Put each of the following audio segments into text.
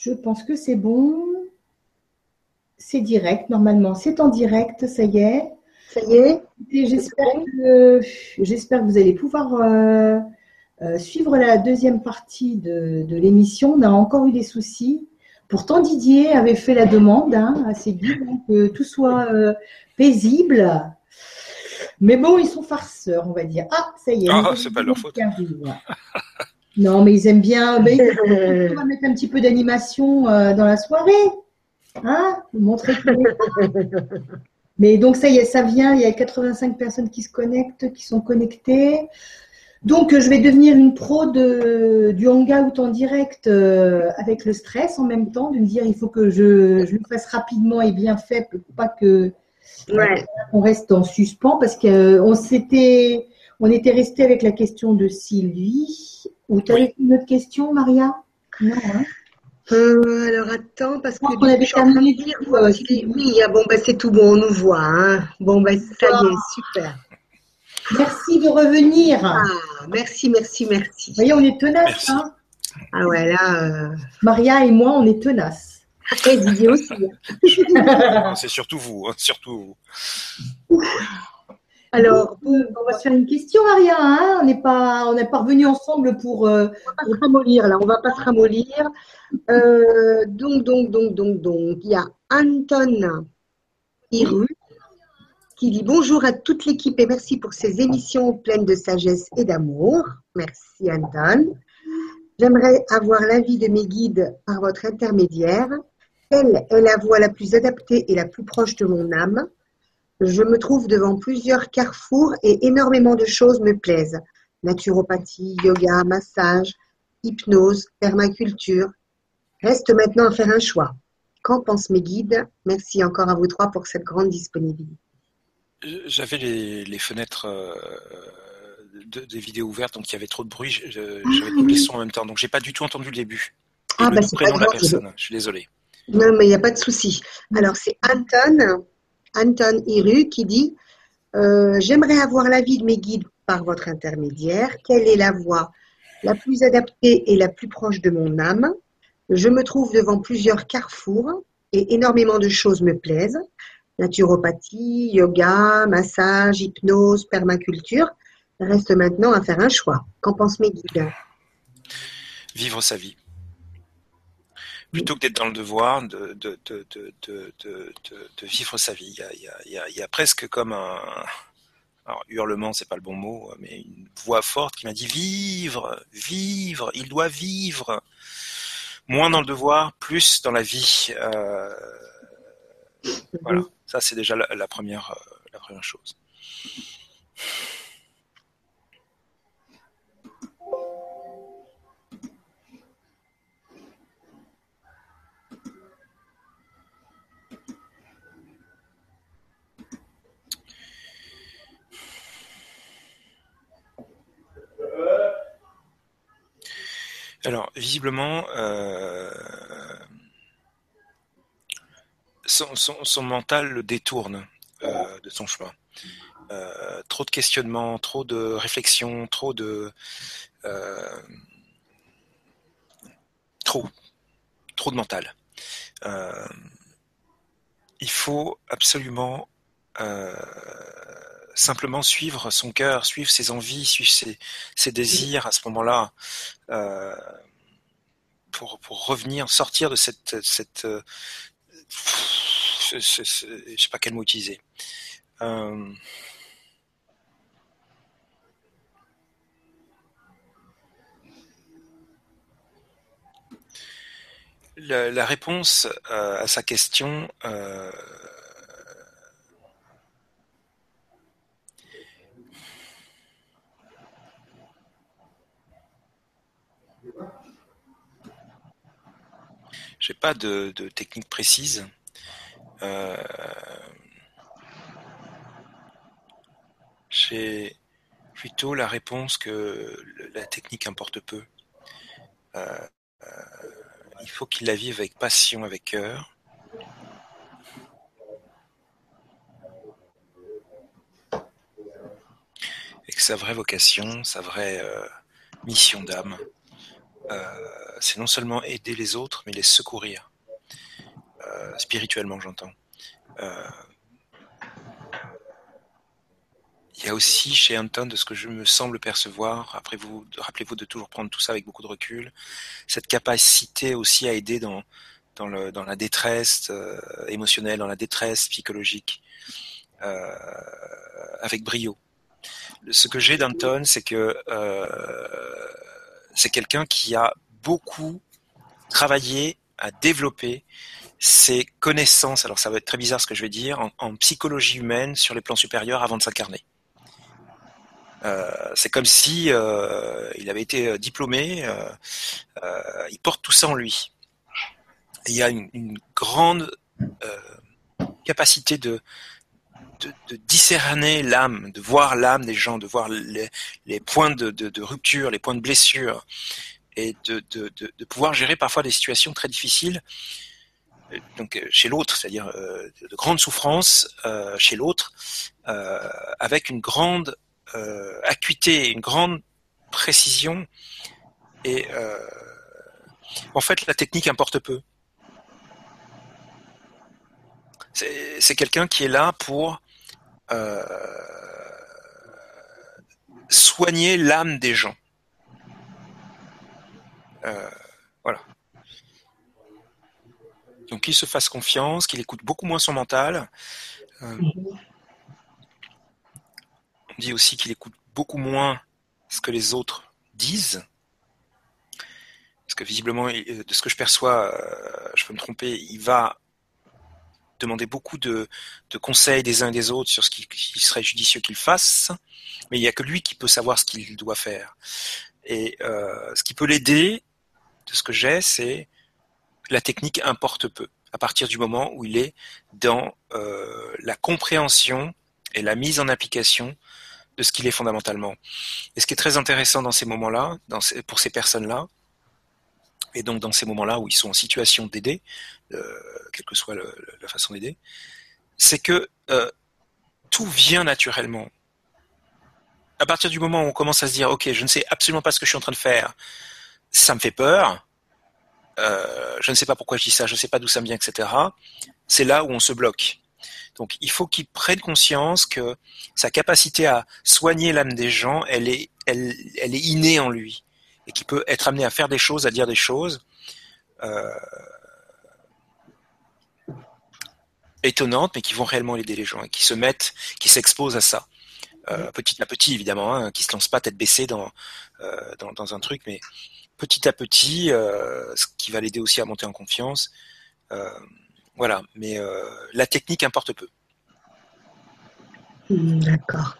Je pense que c'est bon. C'est direct, normalement. C'est en direct, ça y est. Ça y est. J'espère que, j'espère que vous allez pouvoir euh, euh, suivre la deuxième partie de, l'émission. On a encore eu des soucis. Pourtant, Didier avait fait la demande hein, assez vite hein, que tout soit euh, paisible. Mais bon, ils sont farceurs, on va dire. Ah, ça y est. Ah, c'est pas leur faute. Non, mais ils aiment bien. on va mettre un petit peu d'animation dans la soirée. Hein Montrer. Mais donc ça y est, ça vient, il y a 85 personnes qui se connectent, qui sont connectées. Donc je vais devenir une pro de, du hangout en direct euh, avec le stress en même temps, de me dire il faut que je, je le fasse rapidement et bien fait pour pas que on reste en suspens parce qu'on euh, s'était on était resté avec la question de Sylvie. Ou tu avais une autre question, Maria? Non. Hein? Euh, alors attends, parce que on avait terminé de dire, oui, ah, bon, bah, c'est tout bon, on nous voit. Hein. Bon, bah, ça y est, super. Merci de revenir. Ah, merci, merci, merci. Vous voyez, on est tenace. Hein ah ouais, là. Euh, Maria et moi, on est tenaces. Et Didier aussi. Hein. c'est surtout vous, surtout vous. Alors, on va se faire une question, Maria. Hein on n'est pas, on n'est pas revenu ensemble pour. Euh, ramollir là. On va pas se ramollir. Euh, donc, donc, donc, donc, donc, il y a Anton Hiru qui dit bonjour à toute l'équipe et merci pour ces émissions pleines de sagesse et d'amour. Merci Anton. J'aimerais avoir l'avis de mes guides par votre intermédiaire. Quelle est la voie la plus adaptée et la plus proche de mon âme? Je me trouve devant plusieurs carrefours et énormément de choses me plaisent. Naturopathie, yoga, massage, hypnose, permaculture, Reste maintenant à faire un choix. Qu'en pensent mes guides? Merci encore à vous trois pour cette grande disponibilité. J'avais les, fenêtres euh, des vidéos ouvertes, donc il y avait trop de bruit. J'avais tous les sons en même temps, donc j'ai pas du tout entendu le début. ah, bah, c'est pas de la personne. Je suis désolé. Non, mais il n'y a pas de souci. Alors, c'est Anton, Anton Hiru qui dit euh, J'aimerais avoir l'avis de mes guides par votre intermédiaire. Quelle est la voie la plus adaptée et la plus proche de mon âme? Je me trouve devant plusieurs carrefours et énormément de choses me plaisent. Naturopathie, yoga, massage, hypnose, permaculture. Reste maintenant à faire un choix. Qu'en pensent mes guides? Vivre sa vie. Plutôt que d'être dans le devoir, de, de, vivre sa vie. Il y, a, presque comme un, alors, hurlement, c'est pas le bon mot, mais une voix forte qui m'a dit vivre, vivre, il doit vivre moins dans le devoir, plus dans la vie. Euh, voilà, ça c'est déjà la, première, euh, la première chose. Alors, visiblement, euh, son, mental le détourne euh, de son chemin. Euh, trop de questionnements, trop de réflexions, trop de... trop. Trop de mental. il faut absolument simplement suivre son cœur, suivre ses envies, suivre ses, désirs à ce moment-là, euh, pour, revenir, sortir de cette, cette euh, je, sais pas quel mot utiliser. Euh, la, réponse à sa question J'ai pas de, technique précise. Euh, j'ai plutôt la réponse que la technique importe peu. Euh, euh, il faut qu'il la vive avec passion, avec cœur. Avec sa vraie vocation, sa vraie mission d'âme. C'est non seulement aider les autres, mais les secourir. spirituellement, j'entends. Il y a aussi chez Anton, de ce que je me semble percevoir, après vous, rappelez-vous de toujours prendre tout ça avec beaucoup de recul, cette capacité aussi à aider dans, dans, la détresse euh, émotionnelle, dans la détresse psychologique, euh, avec brio. Ce que j'ai d'Anton, c'est que euh, c'est quelqu'un qui a beaucoup travaillé à développer ses connaissances, alors ça va être très bizarre ce que je vais dire, en, psychologie humaine sur les plans supérieurs avant de s'incarner. Euh, c'est comme si euh, il avait été euh, diplômé. il porte tout ça en lui. il y a une, grande capacité de, de, discerner l'âme, de voir l'âme des gens, de voir les, points de, rupture, les points de blessure, et de, pouvoir gérer parfois des situations très difficiles donc chez l'autre, c'est-à-dire de grandes souffrances chez l'autre, avec une grande euh, acuité, une grande précision. Et euh, en fait, la technique importe peu. C'est quelqu'un qui est là pour euh, soigner l'âme des gens. voilà. Donc qu'il se fasse confiance, qu'il écoute beaucoup moins son mental. Mhm dit aussi qu'il écoute beaucoup moins ce que les autres disent. Parce que visiblement, de ce que je perçois, euh, je peux me tromper, il va demander beaucoup de, conseils des uns et des autres sur ce qui, serait judicieux qu'il fasse, mais il n'y a que lui qui peut savoir ce qu'il doit faire. Et euh, ce qui peut l'aider, de ce que j'ai, c'est la technique importe peu, à partir du moment où il est dans euh, la compréhension et la mise en application de ce qu'il est fondamentalement. Et ce qui est très intéressant dans ces moments-là, pour ces personnes-là, et donc dans ces moments-là où ils sont en situation d'aider, quelle que soit la façon d'aider, c'est que euh, tout vient naturellement. À partir du moment où on commence à se dire, ok, je ne sais absolument pas ce que je suis en train de faire, ça me fait peur, euh, je ne sais pas pourquoi je dis ça, je ne sais pas d'où ça me vient, etc. C'est là où on se bloque. Donc il faut qu'il prenne conscience que sa capacité à soigner l'âme des gens, elle est, elle, elle est innée en lui et qu'il peut être amené à faire des choses, à dire des choses euh, étonnantes, mais qui vont réellement aider les gens et qui se mettent, qui s'exposent à ça. Euh, petit à petit, évidemment, hein, qui se lance pas tête baissée dans, euh, dans, dans, un truc, mais petit à petit, euh, ce qui va l'aider aussi à monter en confiance. Euh, voilà, mais euh, la technique importe peu. D'accord.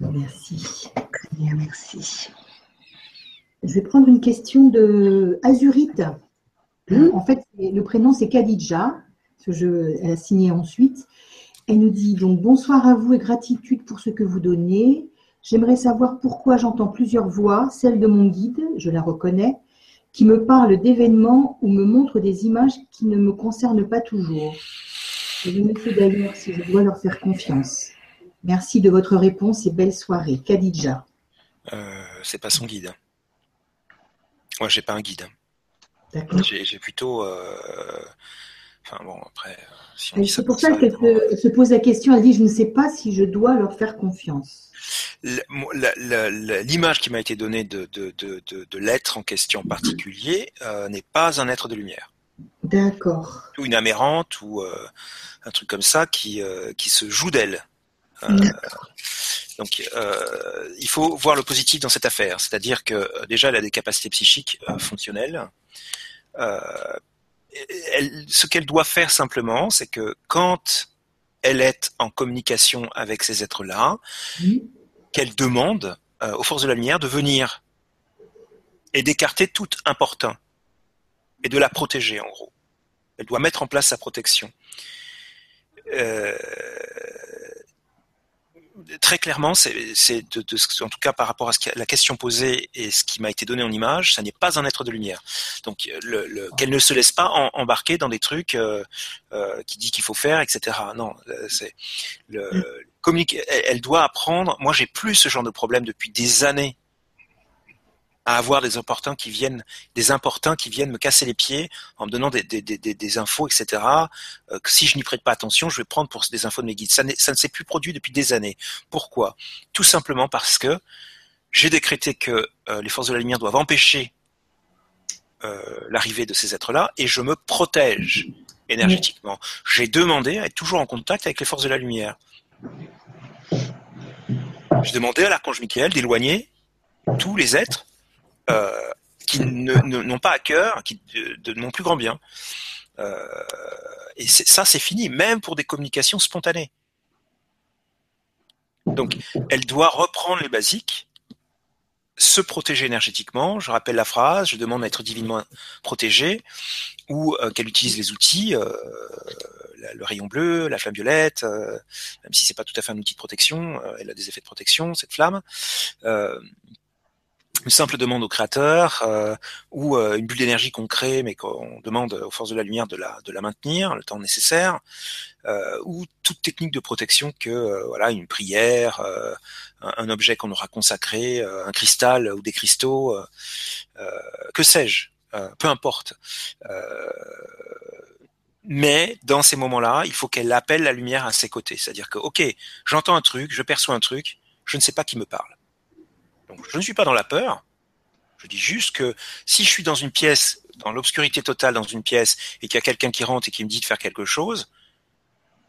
Merci. Très bien, merci. Je vais prendre une question de Azurite. Hmm. En fait, le prénom c'est Khadija, que je, elle a signé ensuite. Elle nous dit donc bonsoir à vous et gratitude pour ce que vous donnez. J'aimerais savoir pourquoi j'entends plusieurs voix, celle de mon guide, je la reconnais, qui me parlent d'événements ou me montrent des images qui ne me concernent pas toujours. Je me sais d'ailleurs si je dois leur faire confiance. Merci de votre réponse et belle soirée. Khadija. Euh, c'est pas son guide. Moi, j'ai pas un guide. D'accord. J'ai plutôt. Euh, enfin bon, après. c'est pour ça, qu'elle se pose la question. Elle dit Je ne sais pas si je dois leur faire confiance l'image qui m'a été donnée de, de, l'être en question particulier euh, n'est pas un être de lumière. D'accord. Ou une amérante ou euh, un truc comme ça qui, euh, qui se joue d'elle. donc il faut voir le positif dans cette affaire, c'est-à-dire que déjà elle a des capacités psychiques fonctionnelles. Elle, ce qu'elle doit faire simplement, c'est que quand elle est en communication avec ces êtres-là, qu'elle demande euh, aux forces de la lumière de venir et d'écarter tout importun et de la protéger en gros. Elle doit mettre en place sa protection. Euh, très clairement, c'est en tout cas par rapport à ce la question posée et ce qui m'a été donné en image, ça n'est pas un être de lumière. Donc, le, qu'elle ne se laisse pas embarquer dans des trucs euh, euh, qui dit qu'il faut faire, etc. Non, c'est le, communiquer, elle doit apprendre. Moi, j'ai plus ce genre de problème depuis des années. À avoir des importuns qui viennent, des importuns qui viennent me casser les pieds en me donnant des, infos, etc. Euh, que si je n'y prête pas attention, je vais prendre pour des infos de mes guides. Ça, ça ne s'est plus produit depuis des années. Pourquoi? Tout simplement parce que j'ai décrété que euh, les forces de la lumière doivent empêcher euh, l'arrivée de ces êtres-là et je me protège énergétiquement. J'ai demandé à être toujours en contact avec les forces de la lumière. J'ai demandé à l'archange Michael d'éloigner tous les êtres euh, qui n'ont pas à cœur, qui de, mon plus grand bien. Euh, et ça, c'est fini, même pour des communications spontanées. Donc, elle doit reprendre les basiques, se protéger énergétiquement. Je rappelle la phrase, je demande à être divinement protégé, ou euh, qu'elle utilise les outils, le rayon bleu, la flamme violette, même si c'est pas tout à fait un outil de protection, elle a des effets de protection, cette flamme une simple demande au créateur euh, ou euh, une bulle d'énergie qu'on crée mais qu'on demande aux forces de la lumière de la, maintenir le temps nécessaire euh, ou toute technique de protection que voilà une prière un, objet qu'on aura consacré un cristal ou des cristaux que sais-je peu importe. Mais dans ces moments-là il faut qu'elle appelle la lumière à ses côtés. C'est-à-dire que ok j'entends un truc je perçois un truc je ne sais pas qui me parle donc je ne suis pas dans la peur. Je dis juste que si je suis dans une pièce, dans l'obscurité totale dans une pièce, et qu'il y a quelqu'un qui rentre et qui me dit de faire quelque chose,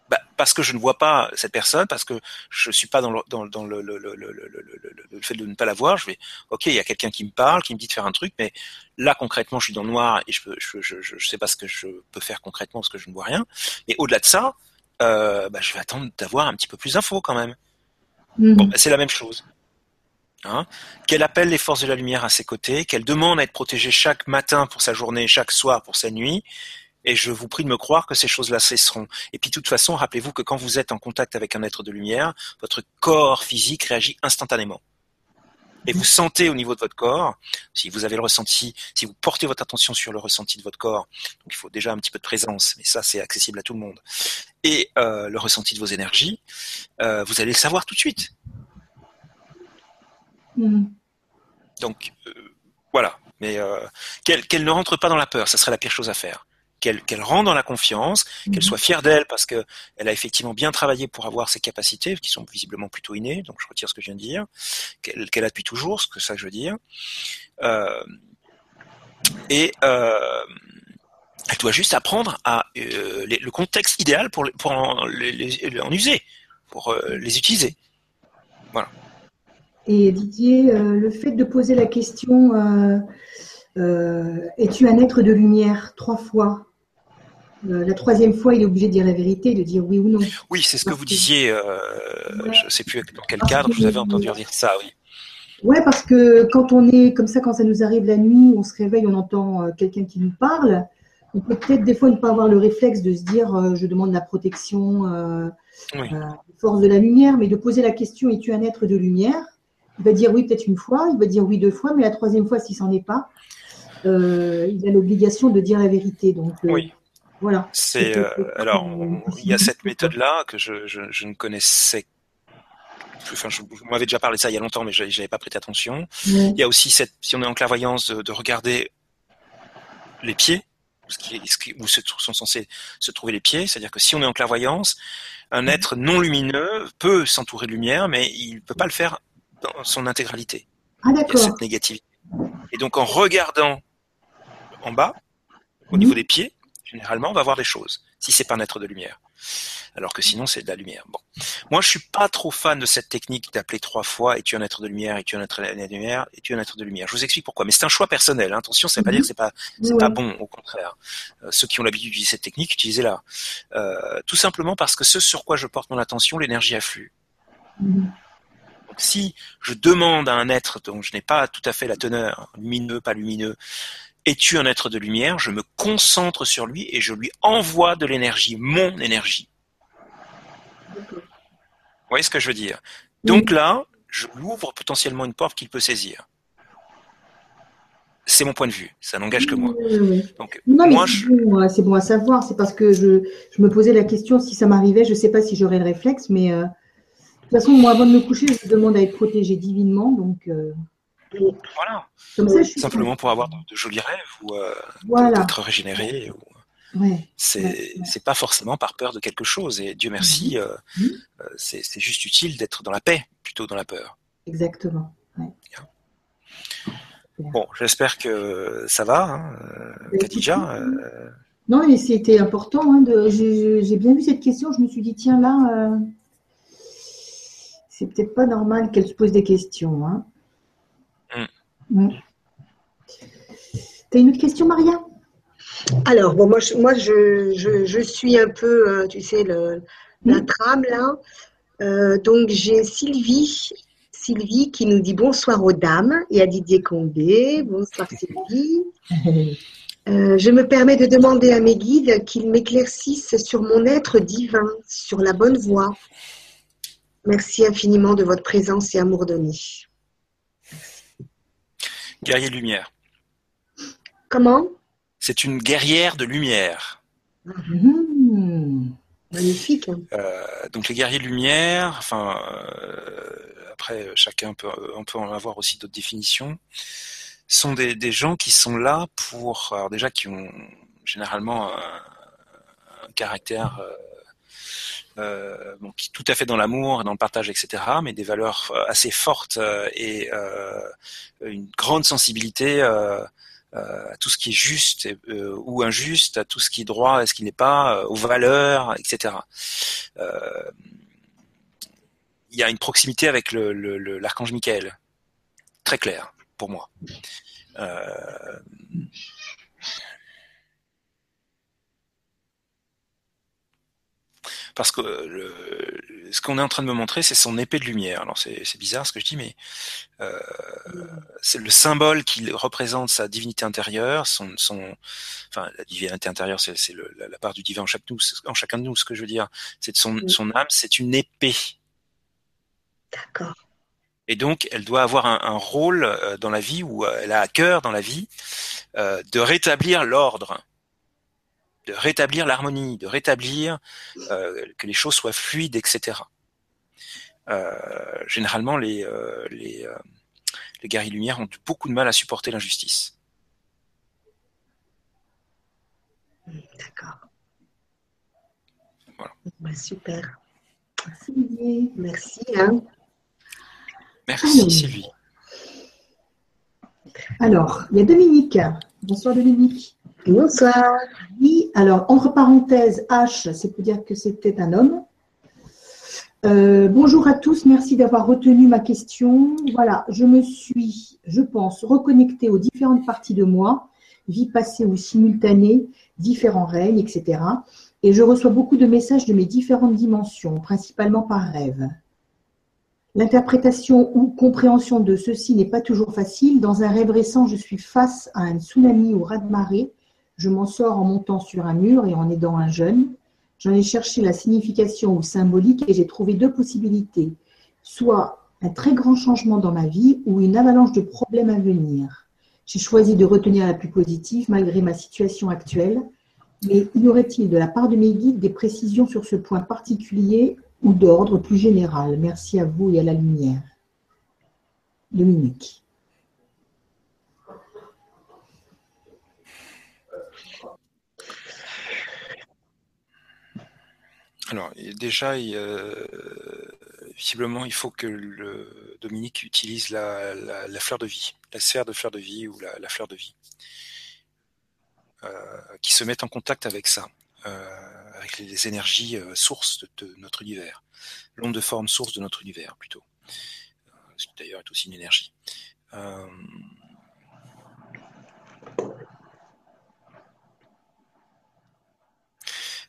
bah, parce que je ne vois pas cette personne, parce que je ne suis pas dans le, dans, le, le, le, fait de ne pas la voir, je vais, ok, il y a quelqu'un qui me parle, qui me dit de faire un truc, mais là concrètement, je suis dans le noir et je ne je, je, je, sais pas ce que je peux faire concrètement parce que je ne vois rien. Mais au-delà de ça, euh, bah, je vais attendre d'avoir un petit peu plus d'infos quand même. Mmh. Bon, bah, c'est la même chose. Hein, qu'elle appelle les forces de la lumière à ses côtés, qu'elle demande à être protégée chaque matin pour sa journée, chaque soir pour sa nuit, et je vous prie de me croire que ces choses-là cesseront. Et puis de toute façon, rappelez-vous que quand vous êtes en contact avec un être de lumière, votre corps physique réagit instantanément. Et vous sentez au niveau de votre corps, si vous avez le ressenti, si vous portez votre attention sur le ressenti de votre corps, donc il faut déjà un petit peu de présence, mais ça c'est accessible à tout le monde, et euh, le ressenti de vos énergies, euh, vous allez le savoir tout de suite. Mm. Donc euh, voilà, mais euh, qu'elle ne rentre pas dans la peur, ça serait la pire chose à faire. Qu'elle qu'elle rentre dans la confiance, qu'elle mm. soit fière d'elle parce que elle a effectivement bien travaillé pour avoir ses capacités qui sont visiblement plutôt innées. Donc je retire ce que je viens de dire, qu'elle a depuis toujours, ce que ça je veux dire. Euh, et elle doit juste apprendre à le contexte idéal pour, pour en, en user, pour les utiliser. Voilà. Et Didier, euh, le fait de poser la question euh, euh, Es-tu un être de lumière trois fois? La troisième fois, il est obligé de dire la vérité, de dire oui ou non. Oui, c'est ce que vous disiez. Je ne sais plus dans quel cadre vous avais entendu dire ça, oui. Ouais, parce que quand on est comme ça, quand ça nous arrive la nuit, on se réveille, on entend quelqu'un qui nous parle. On peut peut-être des fois ne pas avoir le réflexe de se dire je demande la protection, oui. force de la lumière, mais de poser la question es-tu un être de lumière? Il va dire oui peut-être une fois, il va dire oui deux fois, mais la troisième fois, s'il s'en est pas, euh, il a l'obligation de dire la vérité. Donc, euh, oui. Voilà. C'est euh, alors il y a cette méthode là que je, je, ne connaissais Enfin, je, m'avais déjà parlé de ça il y a longtemps, mais je n'avais pas prêté attention. Il y a aussi cette, si on est en clairvoyance, de, regarder les pieds, ce qui, où se, sont censés se trouver les pieds. C'est-à-dire que si on est en clairvoyance, un être non lumineux peut s'entourer de lumière, mais il ne peut pas le faire dans son intégralité. Ah. Cette négativité. Et donc, en regardant en bas, au niveau des pieds, généralement, on va voir des choses, si c'est pas un être de lumière. Alors que sinon, c'est de la lumière. Bon. Moi, je suis pas trop fan de cette technique d'appeler trois fois et tu es un être de lumière, et tu es un être de lumière, et tu es un être de lumière? Je vous explique pourquoi. Mais c'est un choix personnel. Hein. Attention, ça veut pas dire que c'est pas, c'est pas bon. Au contraire. Euh, ceux qui ont l'habitude d'utiliser cette technique, utilisez-la. Euh, tout simplement parce que ce sur quoi je porte mon attention, l'énergie afflue. Mm-hmm. Donc si je demande à un être dont je n'ai pas tout à fait la teneur, lumineux, pas lumineux, es-tu un être de lumière? Je me concentre sur lui et je lui envoie de l'énergie, mon énergie. Vous voyez ce que je veux dire? Donc là, je lui ouvre potentiellement une porte qu'il peut saisir. C'est mon point de vue, ça n'engage que moi. Donc, moi, c'est bon, à savoir, c'est parce que je, me posais la question si ça m'arrivait, je ne sais pas si j'aurais le réflexe, mais euh, toute façon, moi, avant de me coucher, je demande à être protégée divinement. Donc, euh, Voilà. Simplement pour avoir de, jolis rêves ou euh, d'être régénéré. c'est pas forcément par peur de quelque chose. Et Dieu merci, mhm. Mhm. c'est juste utile d'être dans la paix plutôt dans la peur. Exactement. Bon, j'espère que ça va, hein, Khadija. Non, mais c'était important. Hein, j'ai bien vu cette question. Je me suis dit, tiens, là, c'est peut-être pas normal qu'elle se pose des questions. Hein. Mm. Tu as une autre question, Maria? Alors, bon, moi, je, moi je, suis un peu, euh, tu sais, le, la mm. trame là. Euh, donc, j'ai Sylvie, Sylvie qui nous dit bonsoir aux dames et à Didier Combé. Bonsoir Sylvie. Euh, je me permets de demander à mes guides qu'ils m'éclaircissent sur mon être divin, sur la bonne voie. Merci infiniment de votre présence et amour donné. Guerrier lumière. Comment? C'est une guerrière de lumière. Mmh. Magnifique. Hein. Euh, donc les guerriers lumière, enfin euh, après chacun peut, on peut en avoir aussi d'autres définitions, sont des, gens qui sont là pour, alors déjà qui ont généralement un, caractère euh, euh, tout à fait dans l'amour, dans le partage, etc., mais des valeurs euh, assez fortes euh, et une grande sensibilité à tout ce qui est juste ou injuste, à tout ce qui est droit et ce qui n'est pas, aux valeurs, etc. Il y a une proximité avec l'archange Michael, très clair pour moi. Parce que ce qu'on est en train de me montrer, c'est son épée de lumière. Alors c'est bizarre ce que je dis, mais euh, c'est le symbole qui représente sa divinité intérieure, son, son enfin la divinité intérieure, c'est la, la, part du divin en, chaque nous, en chacun de nous. Ce que je veux dire, c'est son, son âme, c'est une épée. D'accord. Et donc, elle doit avoir un, un, rôle euh, dans la vie, ou elle a à cœur dans la vie, euh, de rétablir l'ordre de rétablir l'harmonie, de rétablir euh, que les choses soient fluides, etc. Euh, généralement, les, euh, les, les guerriers lumière ont beaucoup de mal à supporter l'injustice. D'accord. Voilà. Bah, super. Merci. Merci. Hein. Merci Sylvie. Alors, il y a Dominique. Bonsoir Dominique. Bonsoir. Oui, alors entre parenthèses, H, c'est pour dire que c'était un homme. Euh, bonjour à tous, merci d'avoir retenu ma question. Voilà, je me suis, je pense, reconnectée aux différentes parties de moi, vie passée ou simultanée, différents règnes, etc. Et je reçois beaucoup de messages de mes différentes dimensions, principalement par rêve. L'interprétation ou compréhension de ceci n'est pas toujours facile. Dans un rêve récent, je suis face à un tsunami ou raz-de-marée je m'en sors en montant sur un mur et en aidant un jeune. J'en ai cherché la signification ou symbolique et j'ai trouvé deux possibilités. Soit un très grand changement dans ma vie ou une avalanche de problèmes à venir. J'ai choisi de retenir la plus positive malgré ma situation actuelle. Mais y aurait-il de la part de mes guides des précisions sur ce point particulier ou d'ordre plus général? Merci à vous et à la lumière. Dominique. Alors, déjà, visiblement, il faut que le Dominique utilise la, fleur de vie, la sphère de fleur de vie ou la, fleur de vie, euh, qui se met en contact avec ça, euh, avec les, énergies euh, sources de, notre univers, l'onde de forme source de notre univers plutôt, ce qui d'ailleurs est aussi une énergie.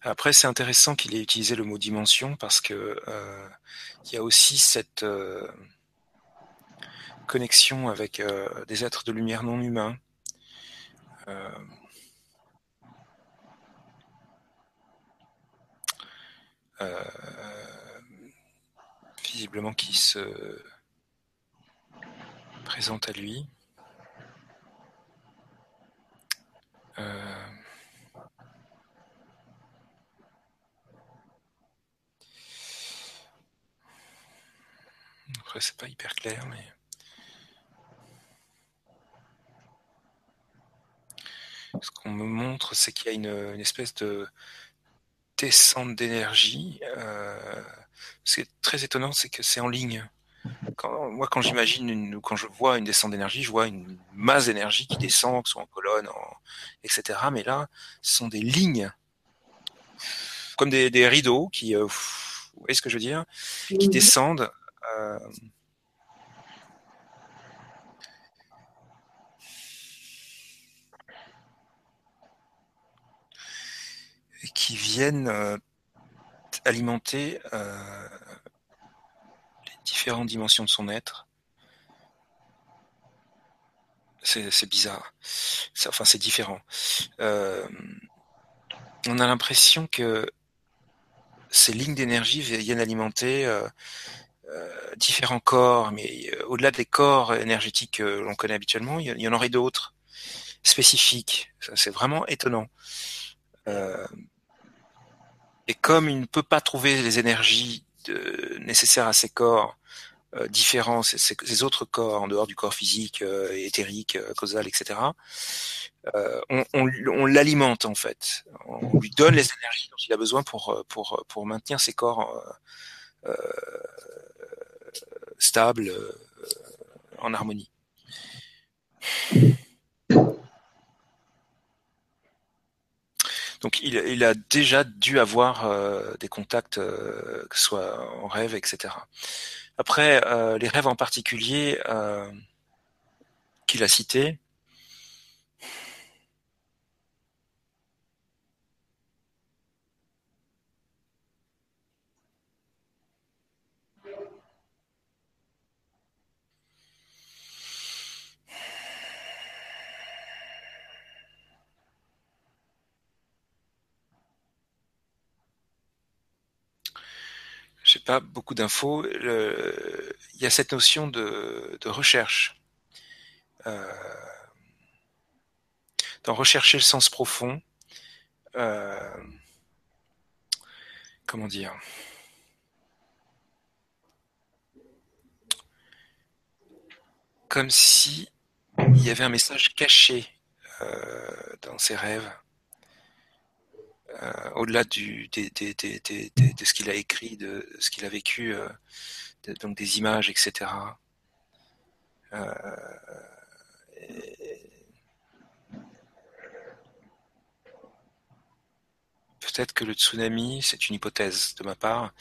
Après, c'est intéressant qu'il ait utilisé le mot dimension parce que euh, y a aussi cette euh, connexion avec euh, des êtres de lumière non humains. visiblement qui se présente à lui. Après, c'est pas hyper clair, mais. Ce qu'on me montre, c'est qu'il y a une, espèce de descente d'énergie. Euh, ce qui est très étonnant, c'est que c'est en ligne. Quand, moi, quand j'imagine ou quand je vois une descente d'énergie, je vois une masse d'énergie qui descend, que ce soit en colonne, etc. Mais là, ce sont des lignes, comme des, rideaux qui, euh, vous voyez ce que je veux dire, qui descendent euh, qui viennent euh, alimenter euh, les différentes dimensions de son être. C'est bizarre. Enfin, c'est différent. On a l'impression que ces lignes d'énergie viennent alimenter différents corps, mais au-delà des corps énergétiques que l'on connaît habituellement, il y en aurait d'autres spécifiques. C'est vraiment étonnant. Et comme il ne peut pas trouver les énergies de, nécessaires à ses corps euh, différents, ces, autres corps en dehors du corps physique, euh, éthérique, euh, causal, etc., euh, on, on, on l'alimente en fait. On lui donne les énergies dont il a besoin pour, pour, pour maintenir ses corps euh, stables, en harmonie. Donc il, a déjà dû avoir euh, des contacts, euh, que ce soit en rêve, etc. Après, euh, les rêves en particulier qu'il a cités, pas beaucoup d'infos. Il y a cette notion de, recherche. Euh, d'en rechercher le sens profond. Euh, comment dire? Comme si il y avait un message caché euh, dans ses rêves. Euh, au-delà de ce qu'il a écrit, de ce qu'il a vécu, euh, donc des images, etc. Euh, peut-être que le tsunami, c'est une hypothèse de ma part,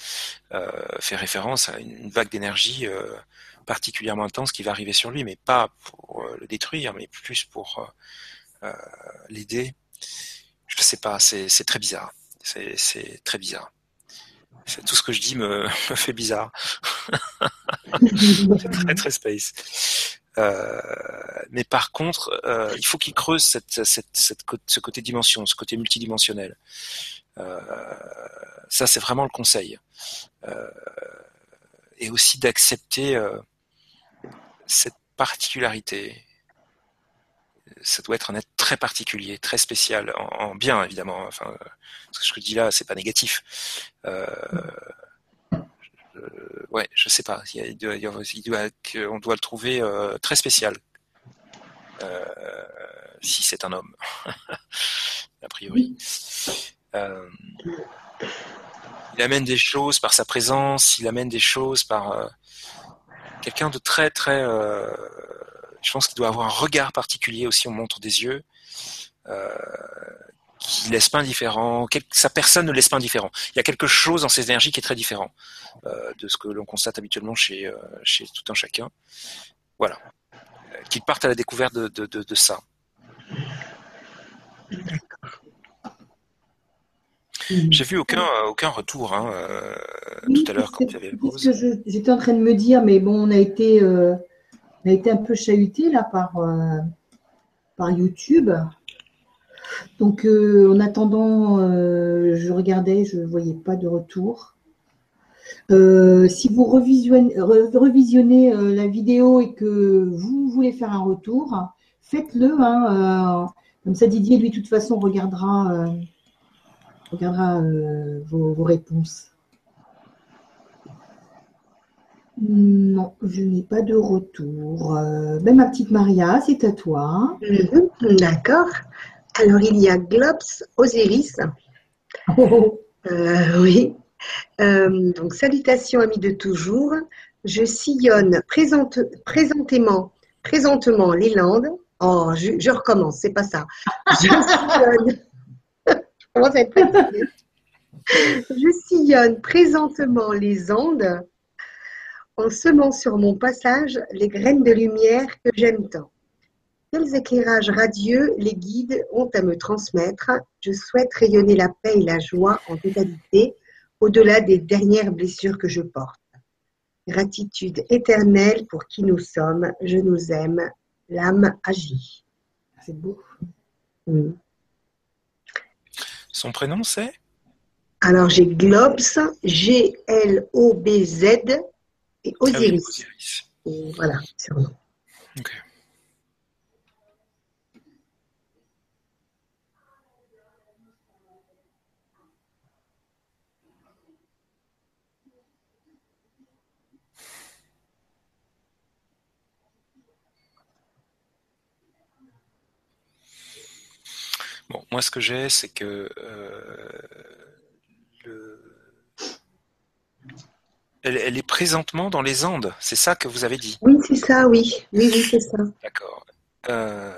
fait référence à une, vague d'énergie particulièrement intense qui va arriver sur lui, mais pas pour le détruire, mais plus pour l'aider sais pas, c'est très bizarre. C'est très bizarre. Tout ce que je dis me, me fait bizarre. c'est très très space. Euh, mais par contre, euh, il faut qu'il creuse cette, cette, cette, ce côté dimension, ce côté multidimensionnel. Euh, ça, c'est vraiment le conseil. Et aussi d'accepter cette particularité ça doit être un être très particulier, très spécial, en, bien évidemment. Enfin, ce que je dis là, c'est pas négatif. Euh, ouais, je sais pas. Il doit, il on doit le trouver euh, très spécial. Euh, si c'est un homme, a priori. Euh, il amène des choses par sa présence, il amène des choses par euh, quelqu'un de très très je pense qu'il doit avoir un regard particulier aussi, on montre des yeux, euh, qui laisse pas indifférent, sa personne ne laisse pas indifférent. Il y a quelque chose dans ses énergies qui est très différent euh, de ce que l'on constate habituellement chez, euh, chez tout un chacun. Voilà. Euh, qu'il parte à la découverte de, de, de, de ça. J'ai vu aucun, aucun retour hein, euh, tout à l'heure quand le pause. J'étais en train de me dire, mais bon, on a été euh, on a été un peu chahuté là par, euh, par YouTube. Donc euh, en attendant, euh, je regardais, je ne voyais pas de retour. si vous revisionnez, la vidéo et que vous voulez faire un retour, faites-le. Hein, comme ça, Didier, lui, de toute façon, regardera, regardera vos réponses. Non, je n'ai pas de retour. Euh, ben, ma petite Maria, c'est à toi. Mhm, d'accord. Alors, il y a Glops Osiris. Euh, oui. Euh, donc, salutations, amis de toujours. Je sillonne présente, présentément, présentement les Landes. Oh, je, recommence, c'est pas ça. Je sillonne. je sillonne présentement les Andes en semant sur mon passage les graines de lumière que j'aime tant. Quels éclairages radieux les guides ont à me transmettre Je souhaite rayonner la paix et la joie en totalité, au-delà des dernières blessures que je porte. Gratitude éternelle pour qui nous sommes, je nous aime, l'âme agit. C'est beau. Mm. Son prénom c'est? Alors j'ai Globs, G-L-O-B-Z et ah Osiris. voilà, c'est nom. Ok. Bon, moi, ce que j'ai, c'est que euh, elle, est présentement dans les Andes. C'est ça que vous avez dit? Oui, c'est ça, oui. Oui, oui, c'est ça. D'accord. Euh,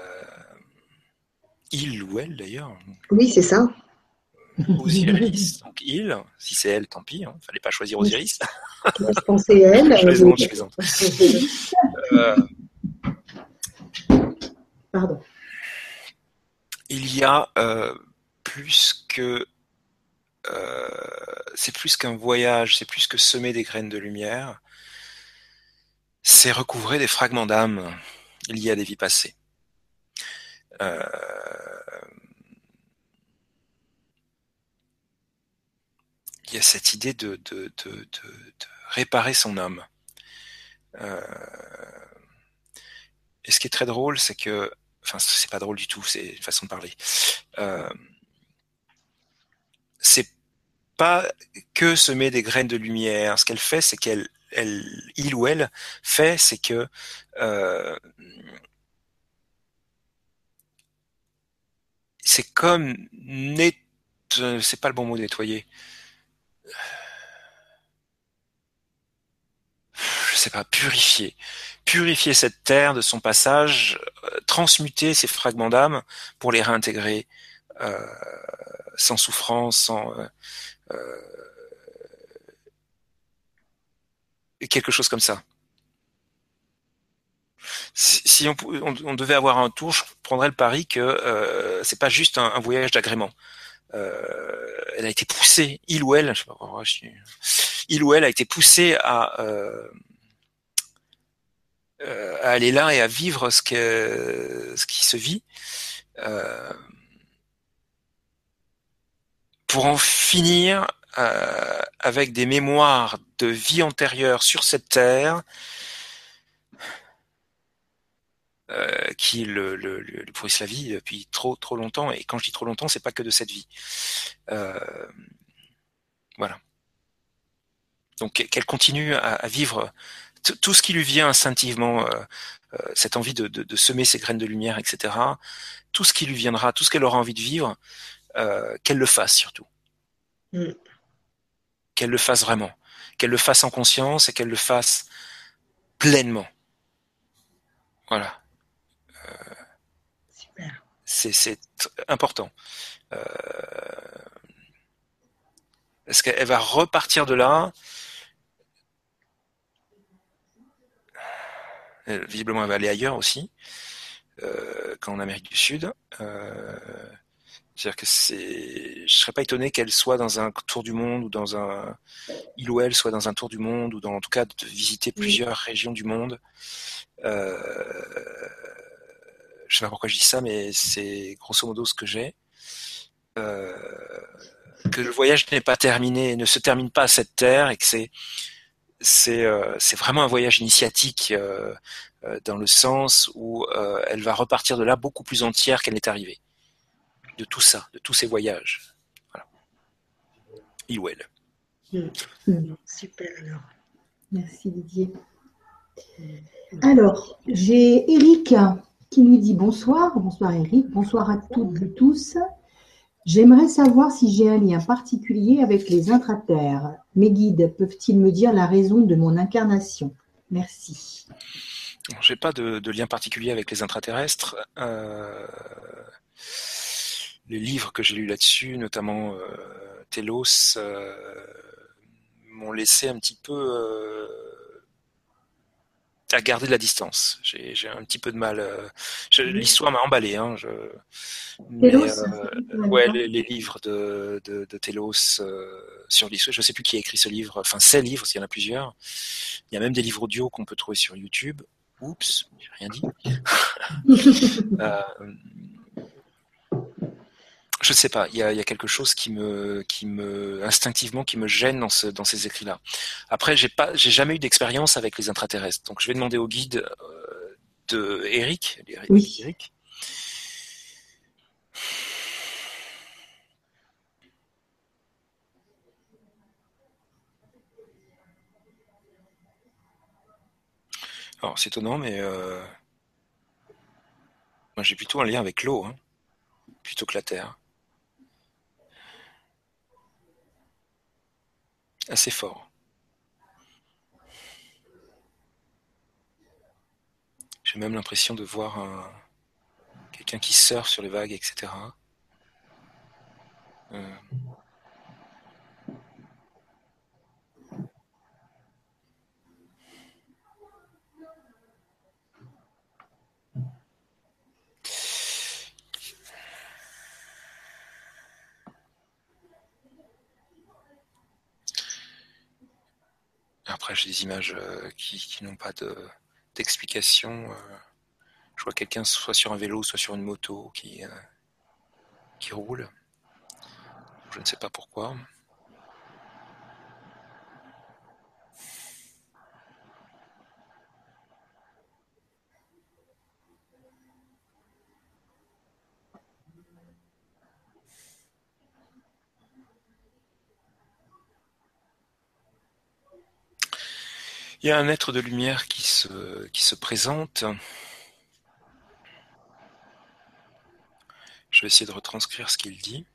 il ou elle, d'ailleurs Oui, c'est ça. Osiris, donc il, si c'est elle, tant pis, il hein. ne fallait pas choisir Osiris. je pensais elle. je plaisante, je plaisante. Euh, Pardon il y a euh, plus que euh, c'est plus qu'un voyage, c'est plus que semer des graines de lumière, c'est recouvrer des fragments d'âme liés à des vies passées. Euh, il y a cette idée de, réparer son âme. et ce qui est très drôle, c'est que Enfin, c'est pas drôle du tout, c'est une façon de parler. Euh, c'est pas que semer des graines de lumière. Ce qu'elle fait, c'est qu'elle, elle, il ou elle fait, c'est que euh, c'est comme net, c'est pas le bon mot nettoyer. Je sais pas, purifier purifier cette terre de son passage, euh, transmuter ces fragments d'âme pour les réintégrer euh, sans souffrance, sans euh, quelque chose comme ça. Si, on, devait avoir un tour, je prendrais le pari que euh, c'est pas juste un, voyage d'agrément. elle a été poussée, il ou elle, je sais pas, il ou elle a été poussée à euh, à aller là et à vivre ce, que, ce qui se vit. Euh, pour en finir euh, avec des mémoires de vie antérieure sur cette terre qui le, le, pourrissent la vie depuis trop trop longtemps. Et quand je dis trop longtemps, c'est pas que de cette vie. voilà. Donc qu'elle continue à vivre tout ce qui lui vient instinctivement, euh, euh, cette envie de, semer ses graines de lumière, etc. Tout ce qui lui viendra, tout ce qu'elle aura envie de vivre, euh, qu'elle le fasse surtout. Mm. Qu'elle le fasse vraiment. Qu'elle le fasse en conscience et qu'elle le fasse pleinement. Voilà. Super. C'est important. Est-ce qu'elle va repartir de là? Euh, visiblement, elle va aller ailleurs aussi, euh, qu'en Amérique du Sud. Euh, c'est-à-dire que c'est, je serais pas étonné qu'elle soit dans un tour du monde ou dans un, il ou elle soit dans un tour du monde ou dans en tout cas de visiter plusieurs régions du monde. Euh, je sais pas pourquoi je dis ça, mais c'est grosso modo ce que j'ai. Euh, que le voyage n'est pas terminé, ne se termine pas à cette terre et que c'est euh, c'est vraiment un voyage initiatique euh, euh, dans le sens où elle va repartir de là beaucoup plus entière qu'elle n'est arrivée. De tout ça, de tous ces voyages. Voilà. Il ou elle. Super alors. Merci Didier. Alors, j'ai Eric qui nous dit bonsoir, bonsoir Eric, bonsoir à toutes et tous. J'aimerais savoir si j'ai un lien particulier avec les intraterres. Mes guides peuvent-ils me dire la raison de mon incarnation? Merci. J'ai pas de, lien particulier avec les intraterrestres. Euh, les livres que j'ai lus là-dessus, notamment euh, Telos, euh, m'ont laissé un petit peu à garder de la distance. J'ai un petit peu de mal. Euh, l'histoire m'a emballé. Hein, je, euh, ouais, les, livres de, de, de Telos euh, sur l'histoire. Je sais plus qui a écrit ce livre. Enfin, ces livres, parce qu'il y en a plusieurs. Il y a même des livres audio qu'on peut trouver sur YouTube. Oups, j'ai rien dit. je sais pas, il y a, quelque chose qui me, qui me, instinctivement, qui me gêne dans, ce, dans ces écrits-là. Après, j'ai pas, j'ai jamais eu d'expérience avec les intraterrestres, donc je vais demander au guide euh, de Eric. Oui. Eric. Alors, c'est étonnant, mais euh, moi j'ai plutôt un lien avec l'eau, hein, plutôt que la terre. Assez fort. J'ai même l'impression de voir un, quelqu'un qui sort sur les vagues, etc. Après, j'ai des images euh, qui, n'ont pas d'explication. Euh. je vois quelqu'un soit sur un vélo, soit sur une moto qui, euh, qui roule. Je ne sais pas pourquoi. Il y a un être de lumière qui se, qui se présente. Je vais essayer de retranscrire ce qu'il dit.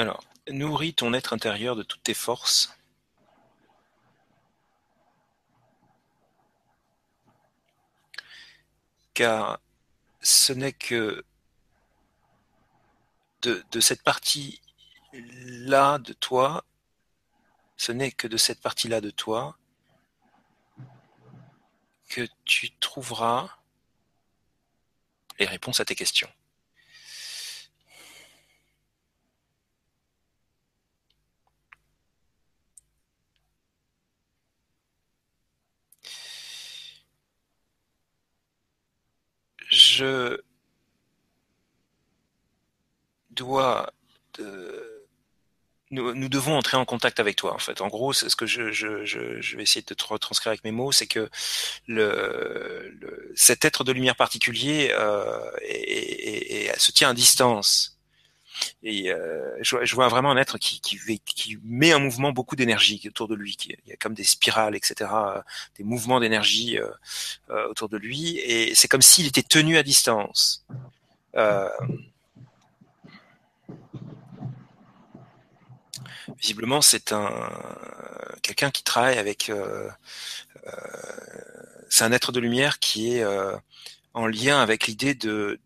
Alors, nourris ton être intérieur de toutes tes forces. Car ce n'est que de, cette partie-là de toi, ce n'est que de cette partie-là de toi que tu trouveras les réponses à tes questions. Je dois nous, devons entrer en contact avec toi en fait. En gros, ce que je, vais essayer de te retranscrire avec mes mots, c'est que cet être de lumière particulier euh, se tient à distance. Et euh, je, vois vraiment un être qui, met en mouvement beaucoup d'énergie autour de lui. il y a comme des spirales, etc., des mouvements d'énergie euh, euh, autour de lui. Et c'est comme s'il était tenu à distance. visiblement, c'est un quelqu'un qui travaille avec. c'est un être de lumière qui est en lien avec l'idée de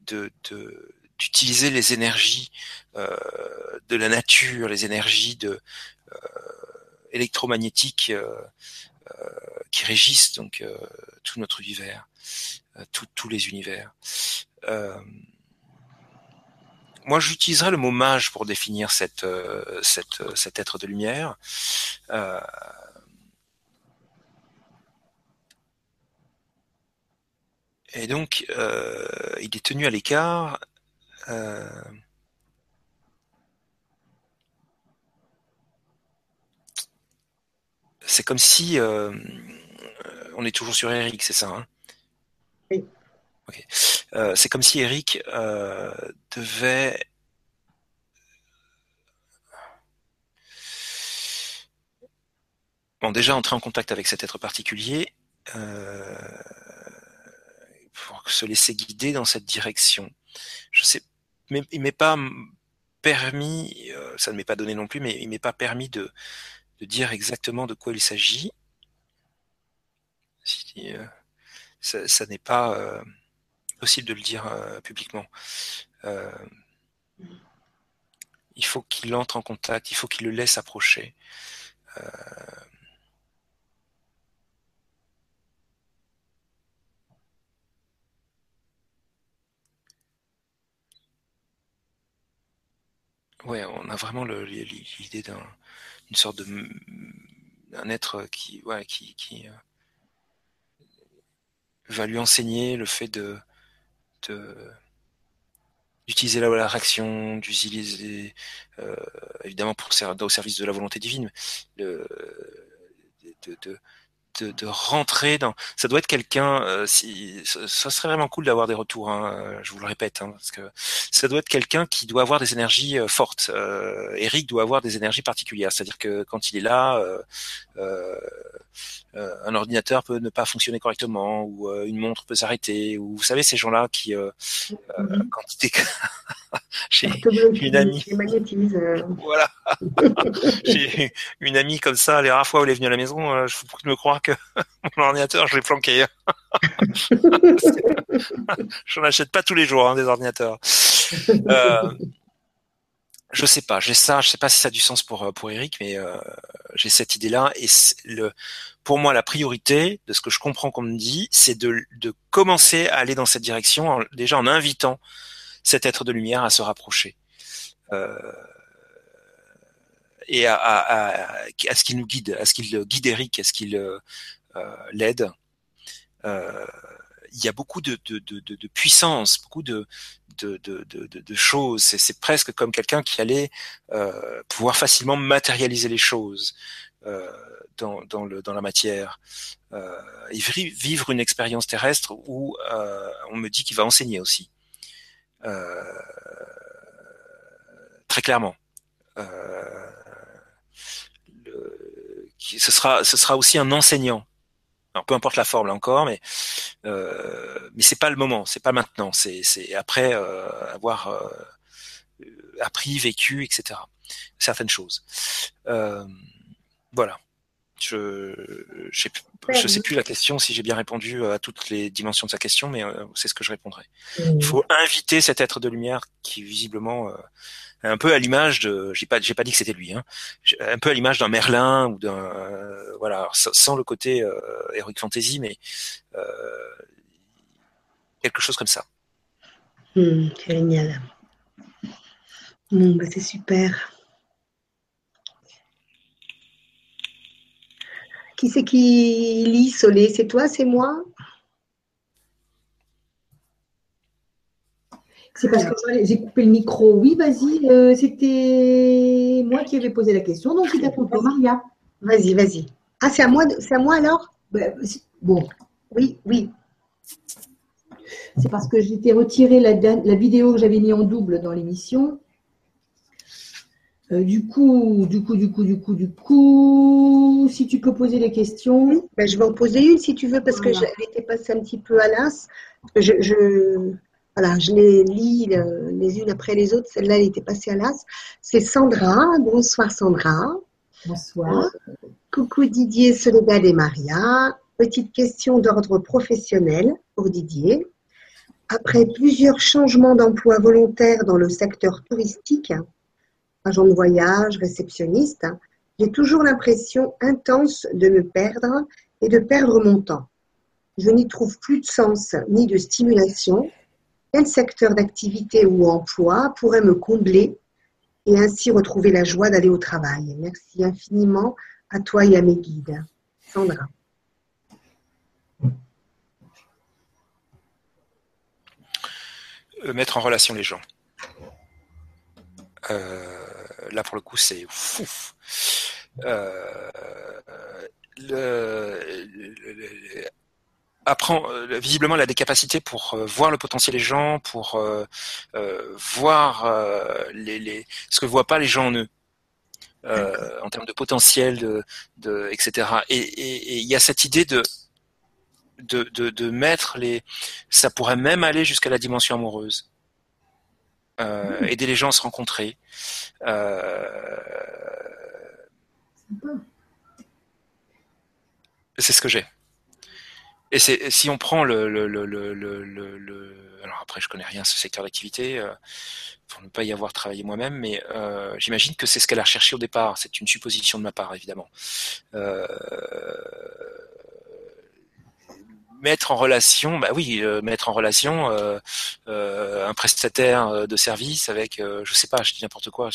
d'utiliser les énergies euh, de la nature, les énergies euh, électromagnétiques euh, qui régissent donc tout notre univers, tous les univers. moi, j'utiliserai le mot mage pour définir cet être de lumière. et donc, il est tenu à l'écart c'est comme si on est toujours sur Eric, c'est ça hein? Oui. c'est comme si Eric devait bon, déjà entrer en contact avec cet être particulier euh, pour se laisser guider dans cette direction. Je sais, mais il m'est pas permis, euh, ça ne m'est pas donné non plus, mais il m'est pas permis de, de dire exactement de quoi il s'agit. Euh, ça, ça n'est pas possible de le dire publiquement. il faut qu'il entre en contact, il faut qu'il le laisse approcher. Ouais, on a vraiment l'idée d'une sorte de un être qui, euh, va lui enseigner le fait de, d'utiliser la, réaction, d'utiliser euh, évidemment pour au service de la volonté divine, le, de, de, de, rentrer dans. Ça doit être quelqu'un. Euh, si ça serait vraiment cool d'avoir des retours. Hein, euh, je vous le répète, hein, parce que ça doit être quelqu'un qui doit avoir des énergies euh, fortes. Euh, Eric doit avoir des énergies particulières. C'est-à-dire que quand il est là, euh, un ordinateur peut ne pas fonctionner correctement, ou une montre peut s'arrêter, ou vous savez ces gens-là qui, mm-hmm. quand il j'ai une amie. Voilà. j'ai une amie comme ça. Les rares fois où elle est venue à la maison, je vous me croire que mon ordinateur, je l'ai planqué. je n'en achète pas tous les jours hein, des ordinateurs. Euh, je sais pas, j'ai ça, je sais pas si ça a du sens pour pour Eric, mais euh, j'ai cette idée-là et le pour moi la priorité de ce que je comprends qu'on me dit, c'est de, de commencer à aller dans cette direction déjà en invitant cet être de lumière à se rapprocher. Euh, et à, à, à, ce qu'il nous guide, à ce qu'il guide Eric, à ce qu'il euh, l'aide. Euh, il y a beaucoup de, puissance, beaucoup de, de, de, choses. C'est presque comme quelqu'un qui allait pouvoir facilement matérialiser les choses dans, la matière. Et vivre une expérience terrestre où on me dit qu'il va enseigner aussi. Euh, très clairement. Euh, ce sera, ce sera aussi un enseignant alors, peu importe la forme là encore, mais euh, mais c'est pas le moment, c'est pas maintenant, c'est c'est après euh, avoir euh, appris, vécu, etc. Certaines choses. Euh, voilà. Je je je sais plus la question si j'ai bien répondu à toutes les dimensions de sa question, mais euh, c'est ce que je répondrai. Il faut inviter cet être de lumière qui visiblement un peu à l'image de, j'ai pas, j'ai pas dit que c'était lui, hein, un peu à l'image d'un Merlin ou d'un, euh, voilà, sans le côté euh, heroic fantasy, mais euh, quelque chose comme ça. Hmm, génial. Bon, bah, c'est super. Qui c'est qui lit Solé? C'est toi C'est moi? C'est parce que j'ai coupé le micro. Oui, vas-y, euh, c'était moi qui avais posé la question, donc c'est à ton Maria. Vas-y, vas-y. Ah, c'est à moi, c'est à moi alors? Ben, Bon. Oui, oui. C'est parce que j'étais retiré la, la, vidéo que j'avais mis en double dans l'émission. Euh, du coup, du coup, du coup, du coup, du coup, si tu peux poser les questions. Ben, je vais en poser une si tu veux, parce que j'avais été passée un petit peu à l'as. Je, je, voilà, je les lis euh, les unes après les autres. Celle-là, elle était passée à l'as. C'est Sandra. Bonsoir Sandra. Bonsoir. Coucou Didier, Soledad et Maria. Petite question d'ordre professionnel pour Didier. Après plusieurs changements d'emploi volontaires dans le secteur touristique, agent de voyage, réceptionniste, j'ai toujours l'impression intense de me perdre et de perdre mon temps. Je n'y trouve plus de sens ni de stimulation quel secteur d'activité ou emploi pourrait me combler et ainsi retrouver la joie d'aller au travail? Merci infiniment à toi et à mes guides. Sandra. Euh, mettre en relation les gens. Là pour le coup c'est fou. le, apprend visiblement elle a des capacités pour voir le potentiel des gens, pour voir les, les, ce que voient pas les gens en eux. Euh, en termes de potentiel, de, de etc. Et il y a cette idée de de, de, de, mettre les, ça pourrait même aller jusqu'à la dimension amoureuse. Euh, aider les gens à se rencontrer. Euh, c'est ce que j'ai. Et c'est si on prend le, le, alors après je connais rien à ce secteur d'activité, euh, pour ne pas y avoir travaillé moi-même, mais j'imagine que c'est ce qu'elle a recherché au départ. C'est une supposition de ma part, évidemment. Mettre en relation, bah oui, euh, mettre en relation euh, euh, un prestataire de service avec, je sais pas, je dis n'importe quoi.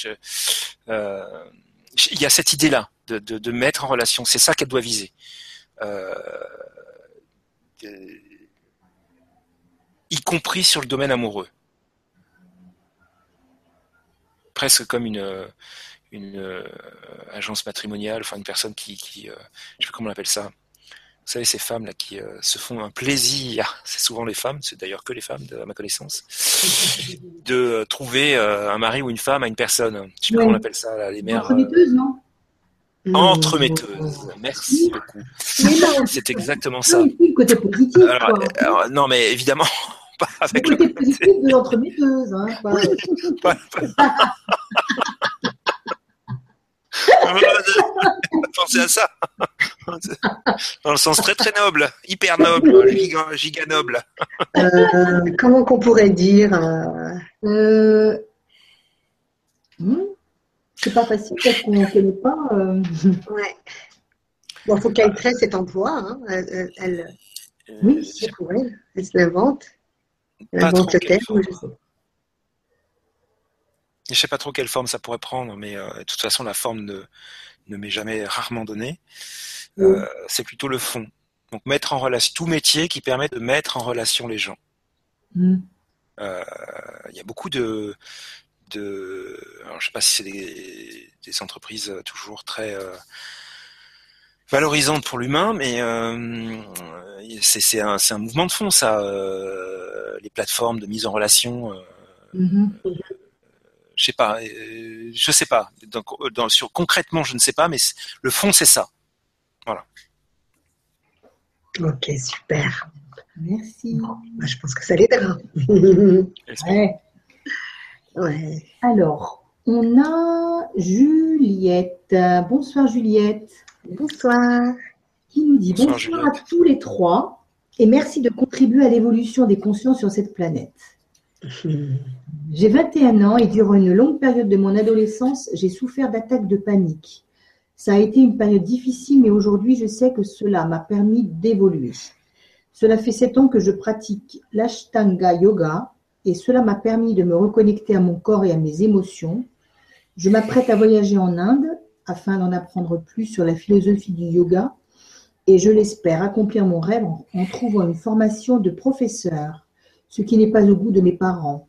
Il y a cette idée-là de, de, mettre en relation. C'est ça qu'elle doit viser. y compris sur le domaine amoureux presque comme une, une agence matrimoniale, enfin une personne qui, qui je sais pas comment on appelle ça. Vous savez, ces femmes là qui euh, se font un plaisir, c'est souvent les femmes, c'est d'ailleurs que les femmes, de, à ma connaissance, de trouver un mari ou une femme à une personne. Je sais pas comment on appelle ça, là, les mères. Entremetteuse, non? Entremetteuse, merci beaucoup. C'est exactement ça. côté positif. non, mais évidemment, pas avec le côté positif de l'entremetteuse. Hein, pas... Pensez à ça. Dans le sens très très noble, hyper noble, giga, giga noble. Euh, comment qu'on pourrait dire euh... euh hmm, C'est pas facile parce qu'on ne connaît pas. Euh... Ouais. Bon, il faut qu'elle crée cet emploi. Hein. Elle, elle, oui, c'est pour elle. Elle se l'invente. Elle invente le thème, je sais. Je sais pas trop quelle forme ça pourrait prendre, mais euh, de toute façon, la forme ne, ne m'est jamais rarement donnée. Euh, c'est plutôt le fond. Donc mettre en relation tout métier qui permet de mettre en relation les gens. Mm. Euh, il y a beaucoup de, de alors, je sais pas si c'est des, des, entreprises toujours très valorisantes pour l'humain, mais euh, c'est un, un, mouvement de fond ça. les plateformes de mise en relation. Mm-hmm je sais pas, euh, je sais pas. Donc, dans, sur concrètement, je ne sais pas, mais le fond, c'est ça. Voilà. Ok, super. Merci. Bah, je pense que ça l'aidera. ouais. Alors, on a Juliette. Bonsoir Juliette. Bonsoir. Qui nous dit bonsoir à tous les trois et merci de contribuer à l'évolution des consciences sur cette planète. J'ai 21 ans et durant une longue période de mon adolescence, j'ai souffert d'attaques de panique. Ça a été une période difficile, mais aujourd'hui, je sais que cela m'a permis d'évoluer. Cela fait sept ans que je pratique l'Ashtanga Yoga et cela m'a permis de me reconnecter à mon corps et à mes émotions. Je m'apprête à voyager en Inde afin d'en apprendre plus sur la philosophie du yoga et je l'espère accomplir mon rêve en trouvant une formation de professeur ce qui n'est pas au goût de mes parents,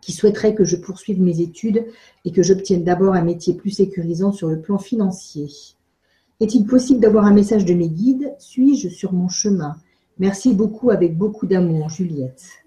qui souhaiteraient que je poursuive mes études et que j'obtienne d'abord un métier plus sécurisant sur le plan financier. Est-il possible d'avoir un message de mes guides? Suis-je sur mon chemin? Merci beaucoup avec beaucoup d'amour, Juliette.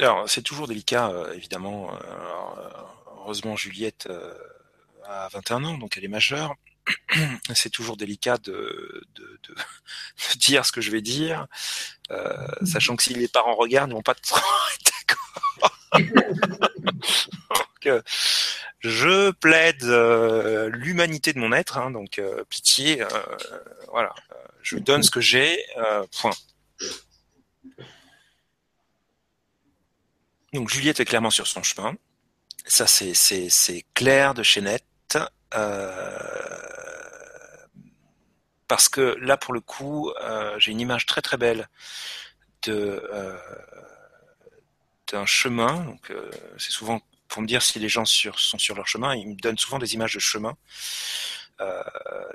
Alors, c'est toujours délicat, euh, évidemment. Euh, heureusement, Juliette euh, a 21 ans, donc elle est majeure. c'est toujours délicat de, dire ce que je vais dire, sachant que si les parents regardent, ils vont pas trop d'accord. je plaide l'humanité de mon être, hein, donc pitié, voilà, je donne ce que j'ai, point. Donc Juliette est clairement sur son chemin. Ça, c'est clair de chez Net. Euh, parce que là, pour le coup, euh, j'ai une image très très belle euh, d'un chemin. Donc, c'est souvent pour me dire si les gens sont sur leur chemin. Ils me donnent souvent des images de chemin,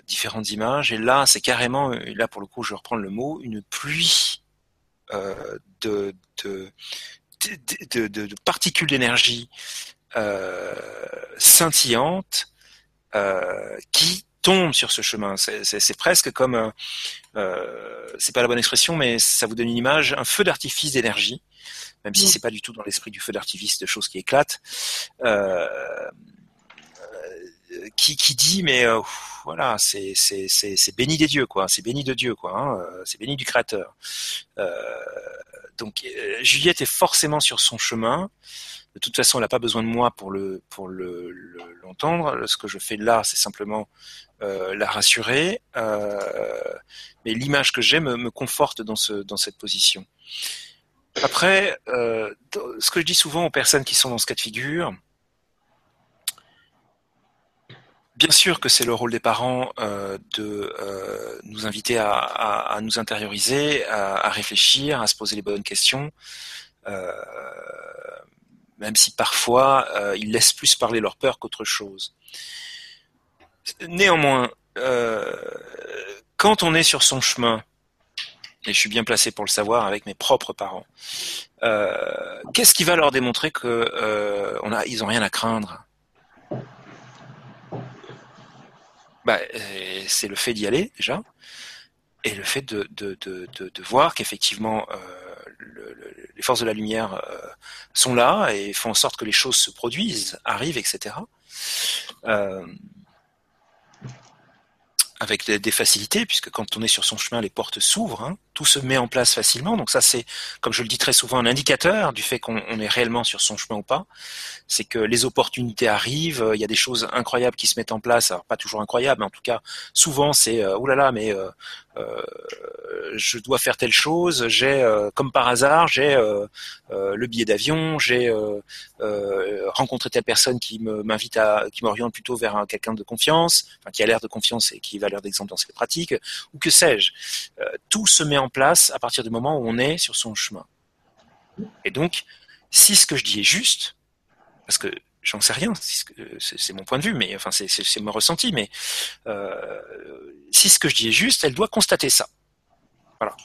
différentes images. Et là, c'est carrément, là pour le coup, je vais reprendre le mot, une pluie de de, particules d'énergie euh, scintillantes euh, qui tombent sur ce chemin. C'est presque comme, euh, c'est pas la bonne expression, mais ça vous donne une image, un feu d'artifice d'énergie, même si c'est pas du tout dans l'esprit du feu d'artifice de choses qui éclatent. Qui, qui dit mais voilà c'est c'est c'est béni des dieux quoi c'est béni de Dieu quoi hein, c'est béni du Créateur donc euh, Juliette est forcément sur son chemin. De toute façon, elle n'a pas besoin de moi pour le pour le l'entendre. Ce que je fais là, c'est simplement euh, la rassurer. Euh, mais l'image que j'ai me, conforte dans ce dans cette position. Après, ce que je dis souvent aux personnes qui sont dans ce cas de figure, Bien sûr que c'est le rôle des parents euh, de euh, nous inviter à, nous intérioriser, à, réfléchir, à se poser les bonnes questions, euh, même si parfois ils laissent plus parler leur peur qu'autre chose. Néanmoins, quand on est sur son chemin, et je suis bien placé pour le savoir avec mes propres parents, qu'est-ce qui va leur démontrer que on a, ils ont rien à craindre? Bah, euh, c'est le fait d'y aller déjà, et le fait de, de, de, de, voir qu'effectivement euh, le, les forces de la lumière euh, sont là et font en sorte que les choses se produisent, arrivent, etc. Euh, avec des, facilités, puisque quand on est sur son chemin, les portes s'ouvrent, hein, tout se met en place facilement. Donc ça, c'est, comme je le dis très souvent, un indicateur du fait qu'on est réellement sur son chemin ou pas. C'est que les opportunités arrivent, il y a des choses incroyables qui se mettent en place. Alors pas toujours incroyables, mais en tout cas, souvent c'est, euh, là, mais euh, euh, je dois faire telle chose, j'ai euh, comme par hasard, j'ai euh, le billet d'avion, j'ai rencontré telle personne qui m'invite à, qui m'oriente plutôt vers quelqu'un de confiance, enfin, qui a l'air de confiance et qui va l'air d'exemple dans ses pratiques, ou que sais-je. tout se met en place à partir du moment où on est sur son chemin. Et donc, si ce que je dis est juste, parce que j'en sais rien, c'est mon point de vue, mais enfin c'est mon ressenti, mais euh, si ce que je dis est juste, elle doit constater ça. Voilà.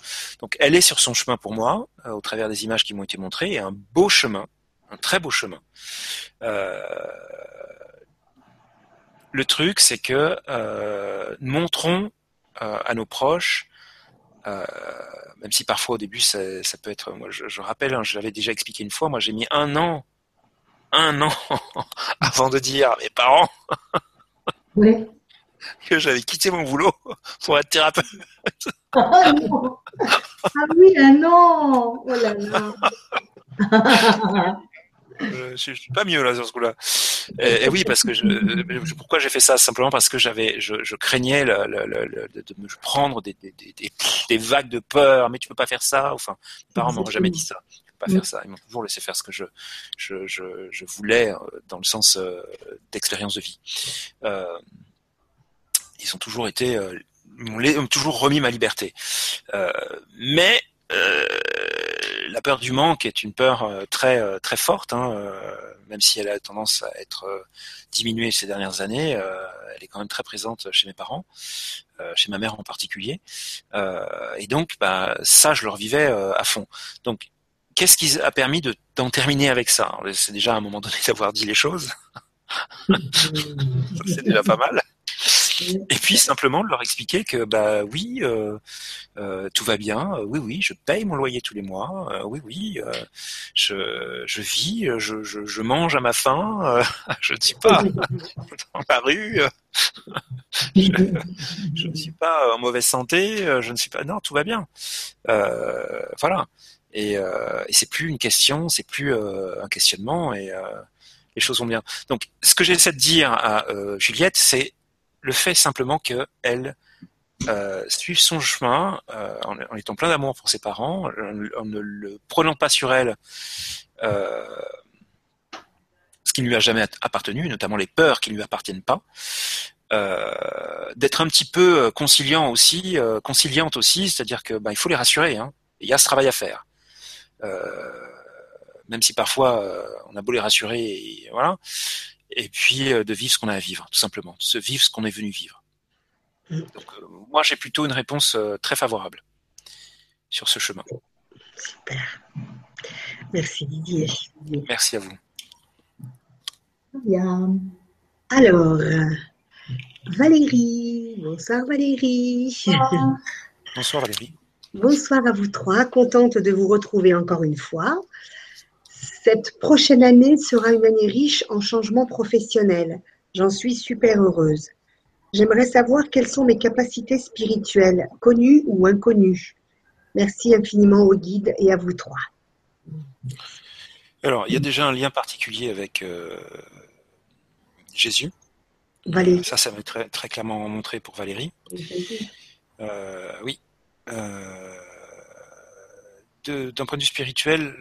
Donc elle est sur son chemin pour moi, euh, au travers des images qui m'ont été montrées, et un beau chemin, un très beau chemin. Euh, le truc, c'est que montrons à nos proches même si parfois au début ça, peut être, moi je, je rappelle, hein, je l'avais déjà expliqué une fois, moi j'ai mis un an un an avant de dire à mes parents que j'avais quitté mon boulot pour être thérapeute. Ah, ah oui, un an Oh là là euh, je, suis pas mieux là sur ce coup-là. Et, oui, parce que je, pourquoi j'ai fait ça? Simplement parce que j'avais, je, craignais le, de me prendre des, des, des, des, vagues de peur. Mais tu peux pas faire ça. Enfin, mes parents m'ont jamais dit ça pas faire ça. Ils m'ont toujours laissé faire ce que je, je, je, je voulais euh, dans le sens euh, d'expérience de vie. Euh, ils ont toujours été, euh, m'ont toujours remis ma liberté. Mais la peur du manque est une peur très très forte, hein, même si elle a tendance à être diminuée ces dernières années. elle est quand même très présente chez mes parents, chez ma mère en particulier. et donc, bah, ça, je le revivais à fond. Donc, qu'est-ce qui a permis de, d'en terminer avec ça? C'est déjà à un moment donné d'avoir dit les choses. c'est déjà pas mal. Et puis simplement de leur expliquer que bah oui, euh, euh, tout va bien, euh, oui oui, je paye mon loyer tous les mois, euh, oui oui, je, je vis, je, je, je, mange à ma faim, je ne suis pas dans la rue, je, je, ne suis pas en mauvaise santé, je ne suis pas non, tout va bien, voilà. Et, euh, c'est plus une question, c'est plus euh, un questionnement et euh, les choses vont bien. Donc, ce que j'essaie de dire à euh, Juliette, c'est le fait simplement qu'elle euh, suive son chemin en, en, étant plein d'amour pour ses parents, en, ne le prenant pas sur elle ce qui ne lui a jamais appartenu, notamment les peurs qui ne lui appartiennent pas, d'être un petit peu conciliant aussi, conciliante aussi, c'est-à-dire que bah, il faut les rassurer. Hein. Il y a ce travail à faire. Même si parfois on a beau les rassurer, et, voilà. Et puis de vivre ce qu'on a à vivre, tout simplement, de se vivre ce qu'on est venu vivre. Mm. Donc, moi, j'ai plutôt une réponse très favorable sur ce chemin. Super. Merci Didier. Merci à vous. Bien. Alors, Valérie. Bonsoir Valérie. Bonsoir, Valérie. Bonsoir à vous trois. Contente de vous retrouver encore une fois. Cette prochaine année sera une année riche en changements professionnels. J'en suis super heureuse. J'aimerais savoir quelles sont mes capacités spirituelles, connues ou inconnues. Merci infiniment au guide et à vous trois. Alors, il y a déjà un lien particulier avec euh, Jésus. Valérie. Ça, ça va être très, clairement montré pour Valérie. Euh, oui. Euh, d'un point de vue spirituel,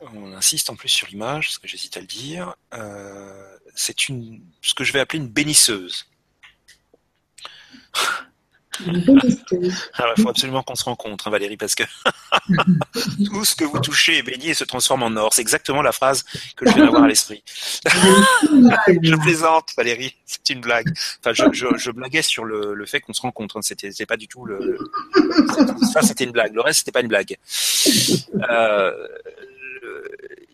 on insiste en plus sur l'image, ce que j'hésite à le dire. c'est une, ce que je vais appeler une bénisseuse. Alors, il faut absolument qu'on se rencontre, hein, Valérie, parce que tout ce que vous touchez est béni et se transforme en or. C'est exactement la phrase que je viens d'avoir à l'esprit. je plaisante, Valérie, c'est une blague. Enfin, je, blaguais sur le, fait qu'on se rencontre. Hein. C'était, pas du tout le. Ça, c'était une blague. Le reste, c'était pas une blague. Euh,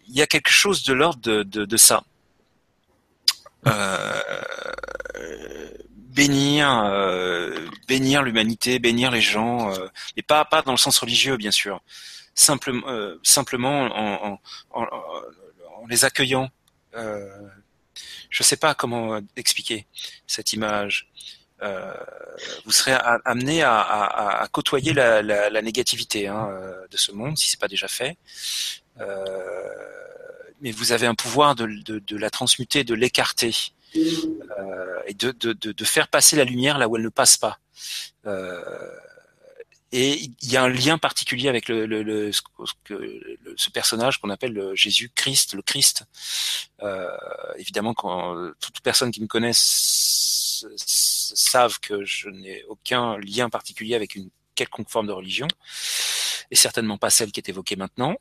il y a quelque chose de l'ordre de, de, ça. Euh, bénir, euh, bénir l'humanité, bénir les gens, euh, et pas pas dans le sens religieux bien sûr, simplement euh, simplement en, les accueillant. Euh, je sais pas comment expliquer cette image. Euh, vous serez amené à, côtoyer la, négativité hein, de ce monde si c'est pas déjà fait. mais vous avez un pouvoir de la transmuter, de l'écarter. Euh, et de, faire passer la lumière là où elle ne passe pas. Euh, et il y a un lien particulier avec ce personnage qu'on appelle Jésus Christ, le Christ. Euh, évidemment, quand toute personne qui me connaissent savent que je n'ai aucun lien particulier avec une quelconque forme de religion, et certainement pas celle qui est évoquée maintenant.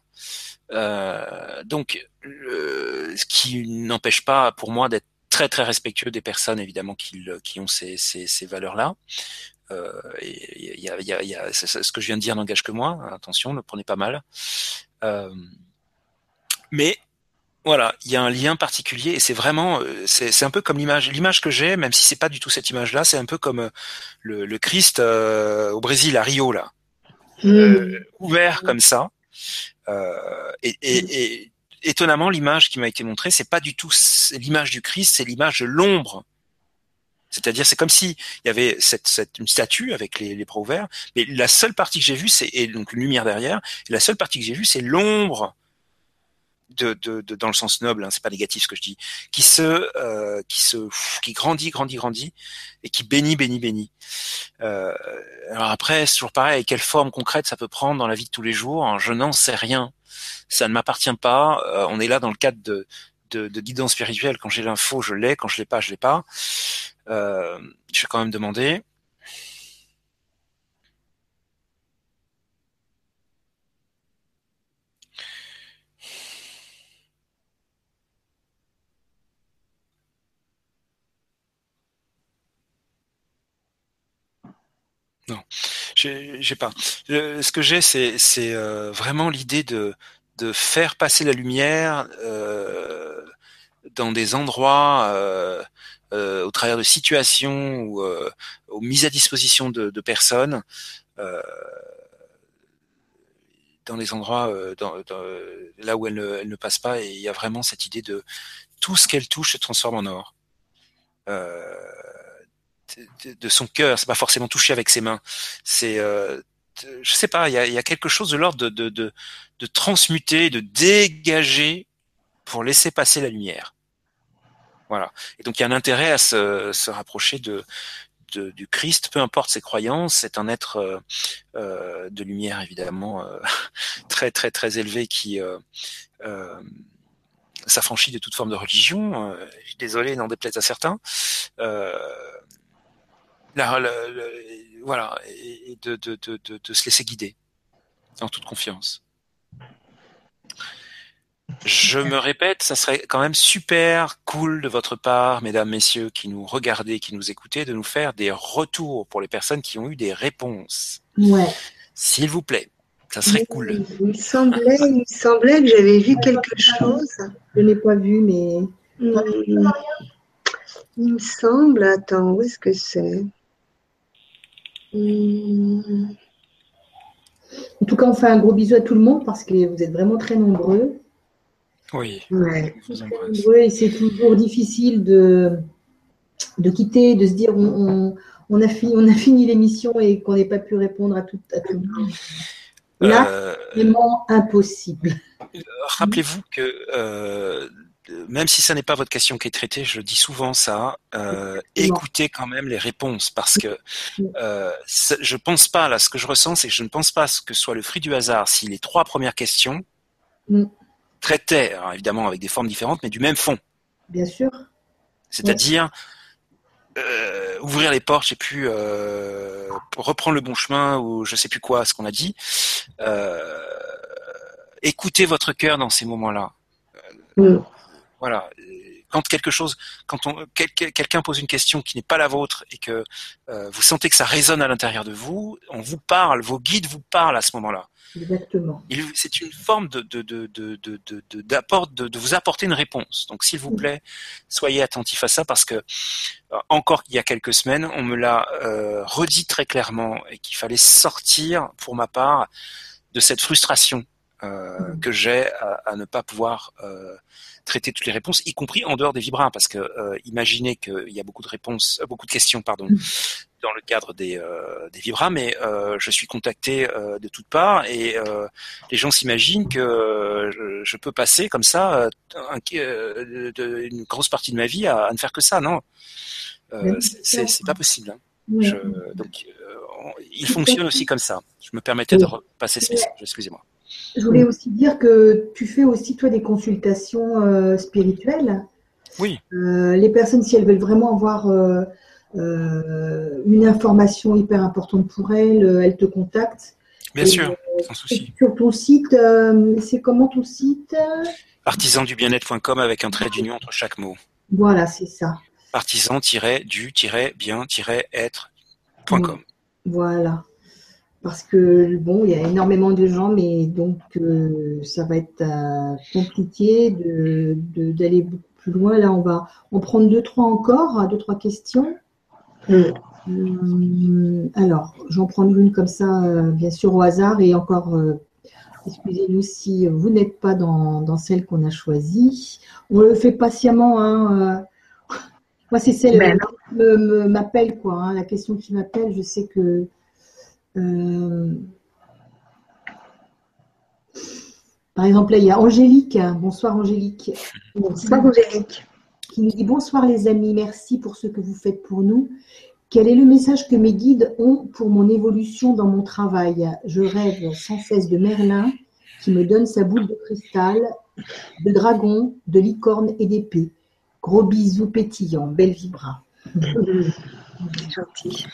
Donc, ce qui n'empêche pas pour moi d'être très très respectueux des personnes évidemment qui, qui ont ces, ces, ces valeurs-là. Euh, et y a, y a, y a, ce que je viens de dire n'engage que moi. Attention, ne prenez pas mal. Euh, mais voilà, il y a un lien particulier et c'est vraiment, euh, c'est un peu comme l'image, l'image que j'ai, même si c'est pas du tout cette image-là, c'est un peu comme euh, le, le Christ euh, au Brésil, à Rio là, mmh. ouvert comme ça. et, et, et étonnamment, l'image qui m'a été montrée, c'est pas du tout l'image du Christ, c'est l'image de l'ombre. C'est-à-dire, c'est comme si il y avait cette, une statue avec les, les bras ouverts, mais la seule partie que j'ai vue, c'est donc une lumière derrière. Et la seule partie que j'ai vue, c'est l'ombre de, de, de, dans le sens noble, hein, c'est pas négatif ce que je dis, qui se, euh, qui se, qui grandit, grandit, grandit, et qui bénit, bénit, bénit. Euh, alors après, c'est toujours pareil, quelle forme concrète ça peut prendre dans la vie de tous les jours Je n'en sais rien. Ça ne m'appartient pas. Euh, on est là dans le cadre de, de, de guidance spirituelle. Quand j'ai l'info, je l'ai. Quand je l'ai pas, je l'ai pas. Euh, je vais quand même demander. Non, j'ai pas. ce que j'ai, c'est euh, vraiment l'idée de, de faire passer la lumière euh, dans des endroits, euh, au travers de situations ou aux mises à disposition de, de personnes, dans des endroits dans, là où elle ne, elle ne, passe pas. Et il y a vraiment cette idée de tout ce qu'elle touche se transforme en or. Euh, de, son cœur. C'est pas forcément touché avec ses mains. C'est, euh, je sais pas, il y a, y a, quelque chose de l'ordre de, de, de, de transmuter, de dégager pour laisser passer la lumière. Voilà. Et donc il y a un intérêt à se, se rapprocher de, du Christ, peu importe ses croyances, c'est un être de lumière évidemment très très très élevé qui s'affranchit de toute forme de religion. désolé, n'en déplaise à certains. Voilà, et, de, de, de, de, se laisser guider en toute confiance. Je me répète, ça serait quand même super cool de votre part, mesdames, messieurs, qui nous regardez, qui nous écoutez, de nous faire des retours pour les personnes qui ont eu des réponses. Ouais. S'il vous plaît, ça serait cool. Il me semblait, il me semblait que j'avais vu quelque chose. Je n'ai pas vu, mais. Hmm. Il me semble, attends, où est-ce que c'est? En tout cas, on fait un gros bisou à tout le monde parce que vous êtes vraiment très nombreux. Oui. c'est toujours difficile de, de quitter, de se dire on, on, a, fini, on a fini l'émission et qu'on n'ait pas pu répondre à tout, à tout le monde. Là, euh, vraiment impossible. Rappelez-vous que euh, même si ça n'est pas votre question qui est traitée, je dis souvent ça, euh, écoutez quand même les réponses parce que euh, je pense pas là, ce que je ressens, c'est que je ne pense pas que ce soit le fruit du hasard si les trois premières questions mm. traitaient, évidemment avec des formes différentes, mais du même fond. Bien sûr. C'est-à-dire euh, ouvrir les portes, plus, euh, reprendre le bon chemin ou je sais plus quoi, ce qu'on a dit. Euh, écoutez votre cœur dans ces moments-là. Mm. Voilà. Quand quelque chose, quand on, quelqu'un pose une question qui n'est pas la vôtre et que euh, vous sentez que ça résonne à l'intérieur de vous, on vous parle, vos guides vous parlent à ce moment-là. Exactement. C'est une forme de, de, de, de, de, d'apport, de, de, vous apporter une réponse. Donc, s'il vous plaît, soyez attentifs à ça parce que euh, encore il y a quelques semaines, on me l'a euh, redit très clairement et qu'il fallait sortir, pour ma part, de cette frustration euh, que j'ai à, à, ne pas pouvoir euh, traiter toutes les réponses, y compris en dehors des vibras, parce que euh, imaginez qu'il y a beaucoup de réponses, euh, beaucoup de questions, pardon, mm. dans le cadre des, euh, des vibras, mais je suis contacté de toutes parts et les gens s'imaginent que je, peux passer comme ça une grosse partie de ma vie à, ne faire que ça, non? C'est pas possible. Hein. donc, il fonctionne aussi comme ça. Je me permettais de repasser ce message, excusez-moi. Je voulais aussi dire que tu fais aussi, toi, des consultations euh, spirituelles. Oui. Euh, les personnes, si elles veulent vraiment avoir euh, une information hyper importante pour elles, elles te contactent. Bien sûr, sans souci. Sur ton site, c'est comment ton site Artisan-du-bien-être.com avec un trait d'union entre chaque mot. Voilà, c'est ça. Artisan-du-bien-être.com. Voilà parce que bon, il y a énormément de gens, mais donc euh, ça va être euh, compliqué de, d'aller beaucoup plus loin. Là, on va en prendre deux, trois encore, deux, trois questions. Euh, alors, j'en prends une comme ça, bien sûr au hasard, et encore, excusez-nous si vous n'êtes pas dans, celle qu'on a choisie. On le fait patiemment. Hein, moi, c'est celle qui m'appelle, quoi. Hein, la question qui m'appelle, je sais que euh, par exemple, là, il y a Angélique. Bonsoir Angélique. Bonsoir Angélique. Qui nous dit bonsoir les amis, merci pour ce que vous faites pour nous. Quel est le message que mes guides ont pour mon évolution dans mon travail? Je rêve sans cesse de Merlin qui me donne sa boule de cristal, de dragon, de licorne et d'épée. Gros bisous pétillants, belle vibra. gentil.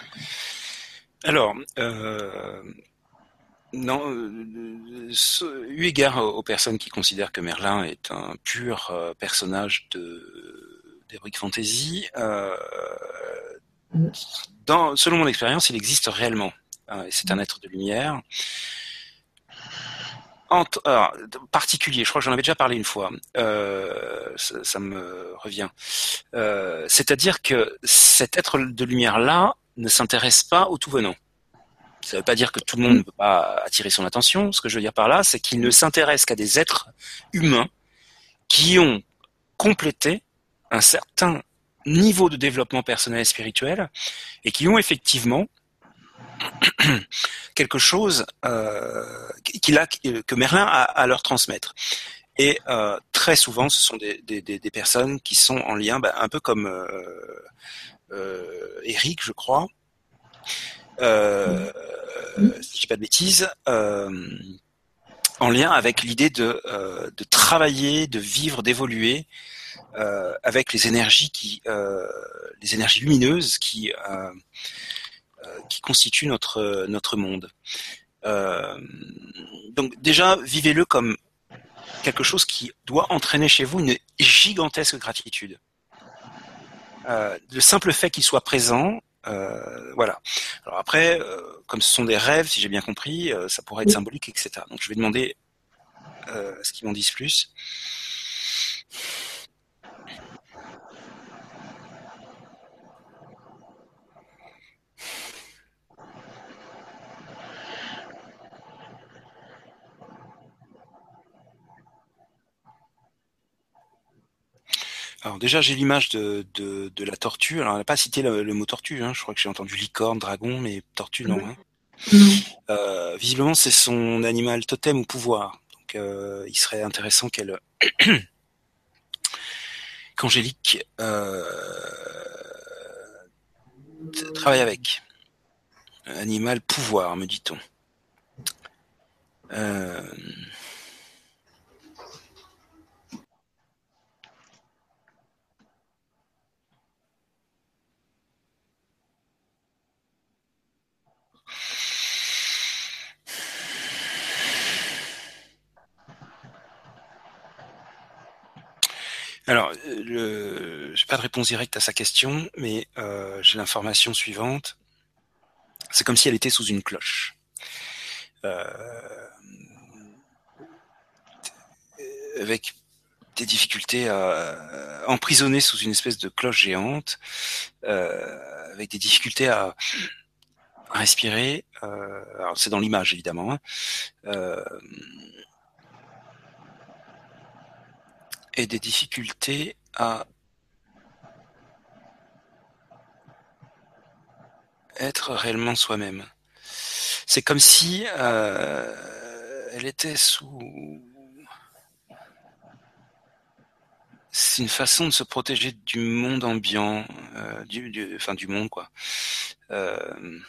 Alors, euh, non, euh, eu égard aux personnes qui considèrent que Merlin est un pur euh, personnage de d'Heroic Fantasy, euh, dans, selon mon expérience, il existe réellement. Hein, c'est un être de lumière. En particulier, je crois que j'en avais déjà parlé une fois, euh, ça, ça, me revient. Euh, C'est-à-dire que cet être de lumière-là ne s'intéresse pas au tout venant. Ça ne veut pas dire que tout le monde ne peut pas attirer son attention. Ce que je veux dire par là, c'est qu'il ne s'intéresse qu'à des êtres humains qui ont complété un certain niveau de développement personnel et spirituel et qui ont effectivement quelque chose euh, que Merlin a à leur transmettre. Et euh, très souvent, ce sont des, personnes qui sont en lien, bah, un peu comme Eric, je crois, euh, si je dis pas de bêtises, en lien avec l'idée de, de travailler, de vivre, d'évoluer euh, avec les énergies qui, euh, les énergies lumineuses qui euh, qui constituent notre notre monde. donc déjà, vivez-le comme quelque chose qui doit entraîner chez vous une gigantesque gratitude. Le simple fait qu'il soit présent, euh, voilà. Alors après, euh, comme ce sont des rêves, si j'ai bien compris, euh, ça pourrait être symbolique, etc. Donc je vais demander ce qu'ils m'en disent plus. Alors déjà j'ai l'image de, de, la tortue. Alors elle n'a pas cité le, mot tortue. Hein. Je crois que j'ai entendu licorne, dragon, mais tortue non. Hein. Euh, visiblement c'est son animal totem ou pouvoir. Donc euh, il serait intéressant qu'elle qu'Angélique euh, travaille avec. Animal pouvoir, me dit-on. Euh, Alors, je n'ai pas de réponse directe à sa question, mais euh, j'ai l'information suivante. C'est comme si elle était sous une cloche. Euh, avec des difficultés à, emprisonner sous une espèce de cloche géante, euh, avec des difficultés à, respirer. alors c'est dans l'image évidemment. Hein des difficultés à être réellement soi-même. C'est comme si euh, elle était sous. C'est une façon de se protéger du monde ambiant, euh, du, enfin du monde quoi. Euh,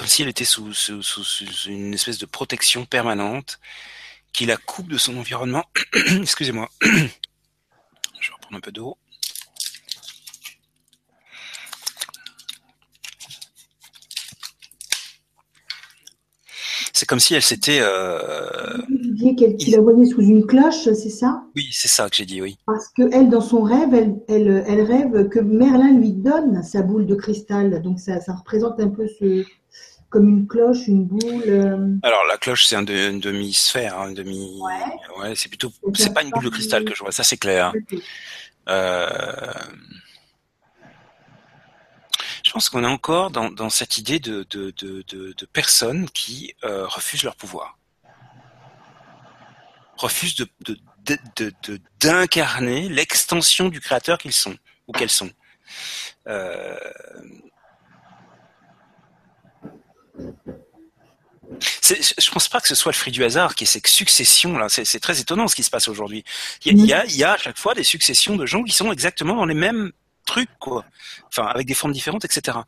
comme si elle était sous, une espèce de protection permanente qui la coupe de son environnement. Excusez-moi. Je vais reprendre un peu d'eau. C'est comme si elle s'était. Euh... Vous qu'elle la voyait sous une cloche, c'est ça? Oui, c'est ça que j'ai dit, oui. Parce que elle, dans son rêve, elle, elle, elle, rêve que Merlin lui donne sa boule de cristal. Donc ça, ça représente un peu ce, comme une cloche, une boule euh. Alors la cloche c'est un une demi-sphère, hein, demi. Ouais. ouais c'est plutôt, c'est pas une boule de cristal que je vois, ça c'est clair. Euh... Je pense qu'on est encore dans, dans cette idée de, de, de, de, personnes qui euh, refusent leur pouvoir, refusent de, d'incarner l'extension du créateur qu'ils sont ou qu'elles sont. Euh, je pense pas que ce soit le fruit du hasard qui est cette succession là. C'est très étonnant ce qui se passe aujourd'hui. Il y, a, il y a à chaque fois des successions de gens qui sont exactement dans les mêmes trucs, quoi. Enfin, avec des formes différentes, etc.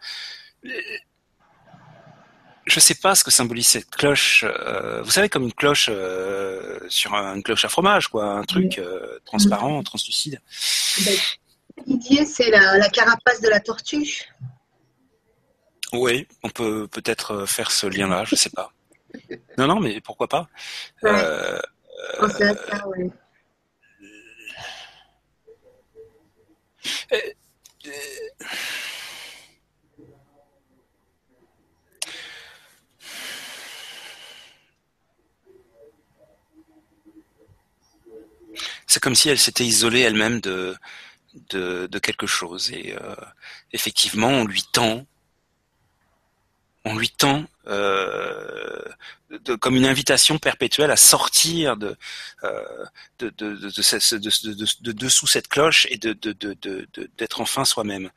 Je sais pas ce que symbolise cette cloche. Euh, vous savez, comme une cloche euh, sur une cloche à fromage, quoi, un truc euh, transparent, translucide. Didier, c'est la, la carapace de la tortue. Oui, on peut peut-être euh, faire ce lien-là, je sais pas. Non, non, mais pourquoi pas euh, euh, C'est comme si elle s'était isolée elle-même de, de, de, quelque chose. Et effectivement, on lui tend on lui tend euh, comme une invitation perpétuelle à sortir de, euh, de, de, de, dessous cette cloche et de, d'être enfin soi-même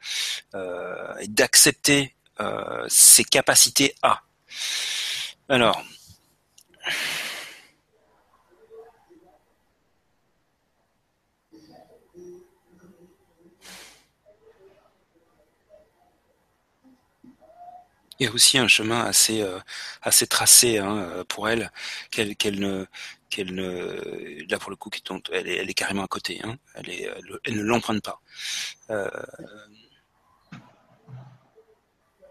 euh, et d'accepter ses capacités à. Alors, et aussi un chemin assez euh, assez tracé hein, pour elle qu'elle qu'elle ne qu'elle ne là pour le coup elle est, elle est carrément à côté hein, elle est elle ne l'emprunte pas. Euh,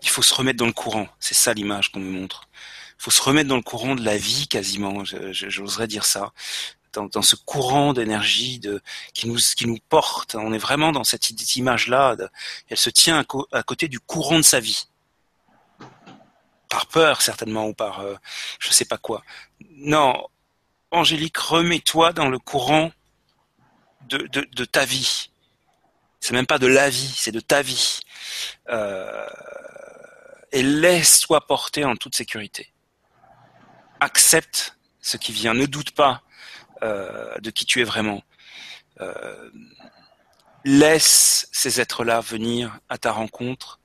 il faut se remettre dans le courant. C'est ça l'image qu'on me montre. Il faut se remettre dans le courant de la vie quasiment. J'oserais dire ça. Dans, dans, ce courant d'énergie de qui nous qui nous porte. On est vraiment dans cette image là elle se tient à côté du courant de sa vie par peur certainement ou par euh, je sais pas quoi. Non, Angélique, remets-toi dans le courant de, ta vie. C'est même pas de la vie, c'est de ta vie. Euh, et laisse-toi porter en toute sécurité. Accepte ce qui vient, ne doute pas euh, de qui tu es vraiment. laisse ces êtres-là venir à ta rencontre.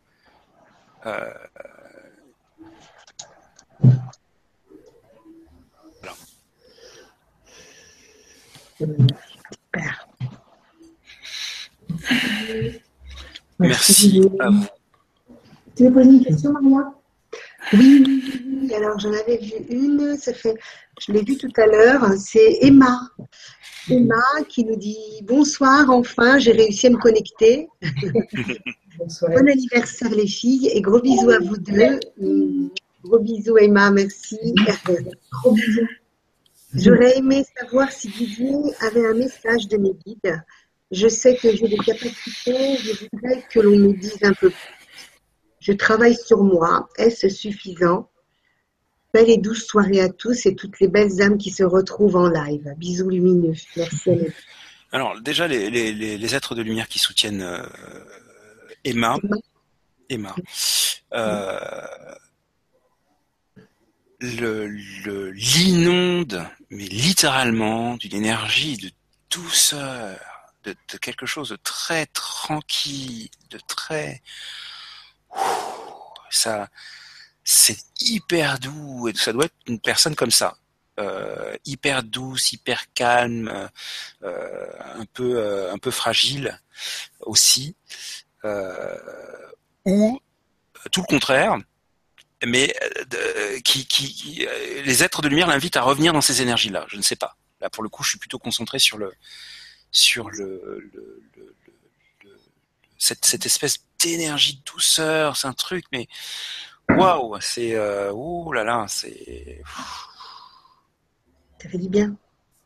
Merci, à vous. Tu veux poser une question, Maria? Oui, alors j'en avais vu une, ça fait, je l'ai vue tout à l'heure, c'est Emma. Emma qui nous dit bonsoir, enfin j'ai réussi à me connecter. Bon anniversaire les filles et gros bisous à vous deux. Gros bisous Emma, merci. Gros bisous. J'aurais aimé savoir si Didier avait un message de mes guides. Je sais que j'ai des capacités, je voudrais que l'on me dise un peu plus. Je travaille sur moi. Est-ce suffisant? Belle et douce soirée à tous et toutes les belles âmes qui se retrouvent en live. Bisous lumineux. Merci. Alors déjà, les, êtres de lumière qui soutiennent euh, Emma, Emma, euh, le l'inonde, mais littéralement, d'une énergie de douceur, de, quelque chose de très tranquille, de très ça c'est hyper doux et ça doit être une personne comme ça. Euh, hyper douce hyper calme euh, un peu euh, un peu fragile aussi. Ou tout le contraire mais euh, qui, qui euh, les êtres de lumière l'invitent à revenir dans ces énergies-là. Je ne sais pas. Là, pour le coup, je suis plutôt concentré sur le sur le, le, le, cette, cette espèce d'énergie de douceur. C'est un truc, mais waouh, c'est euh, ouh là là, c'est. Ça fait du bien.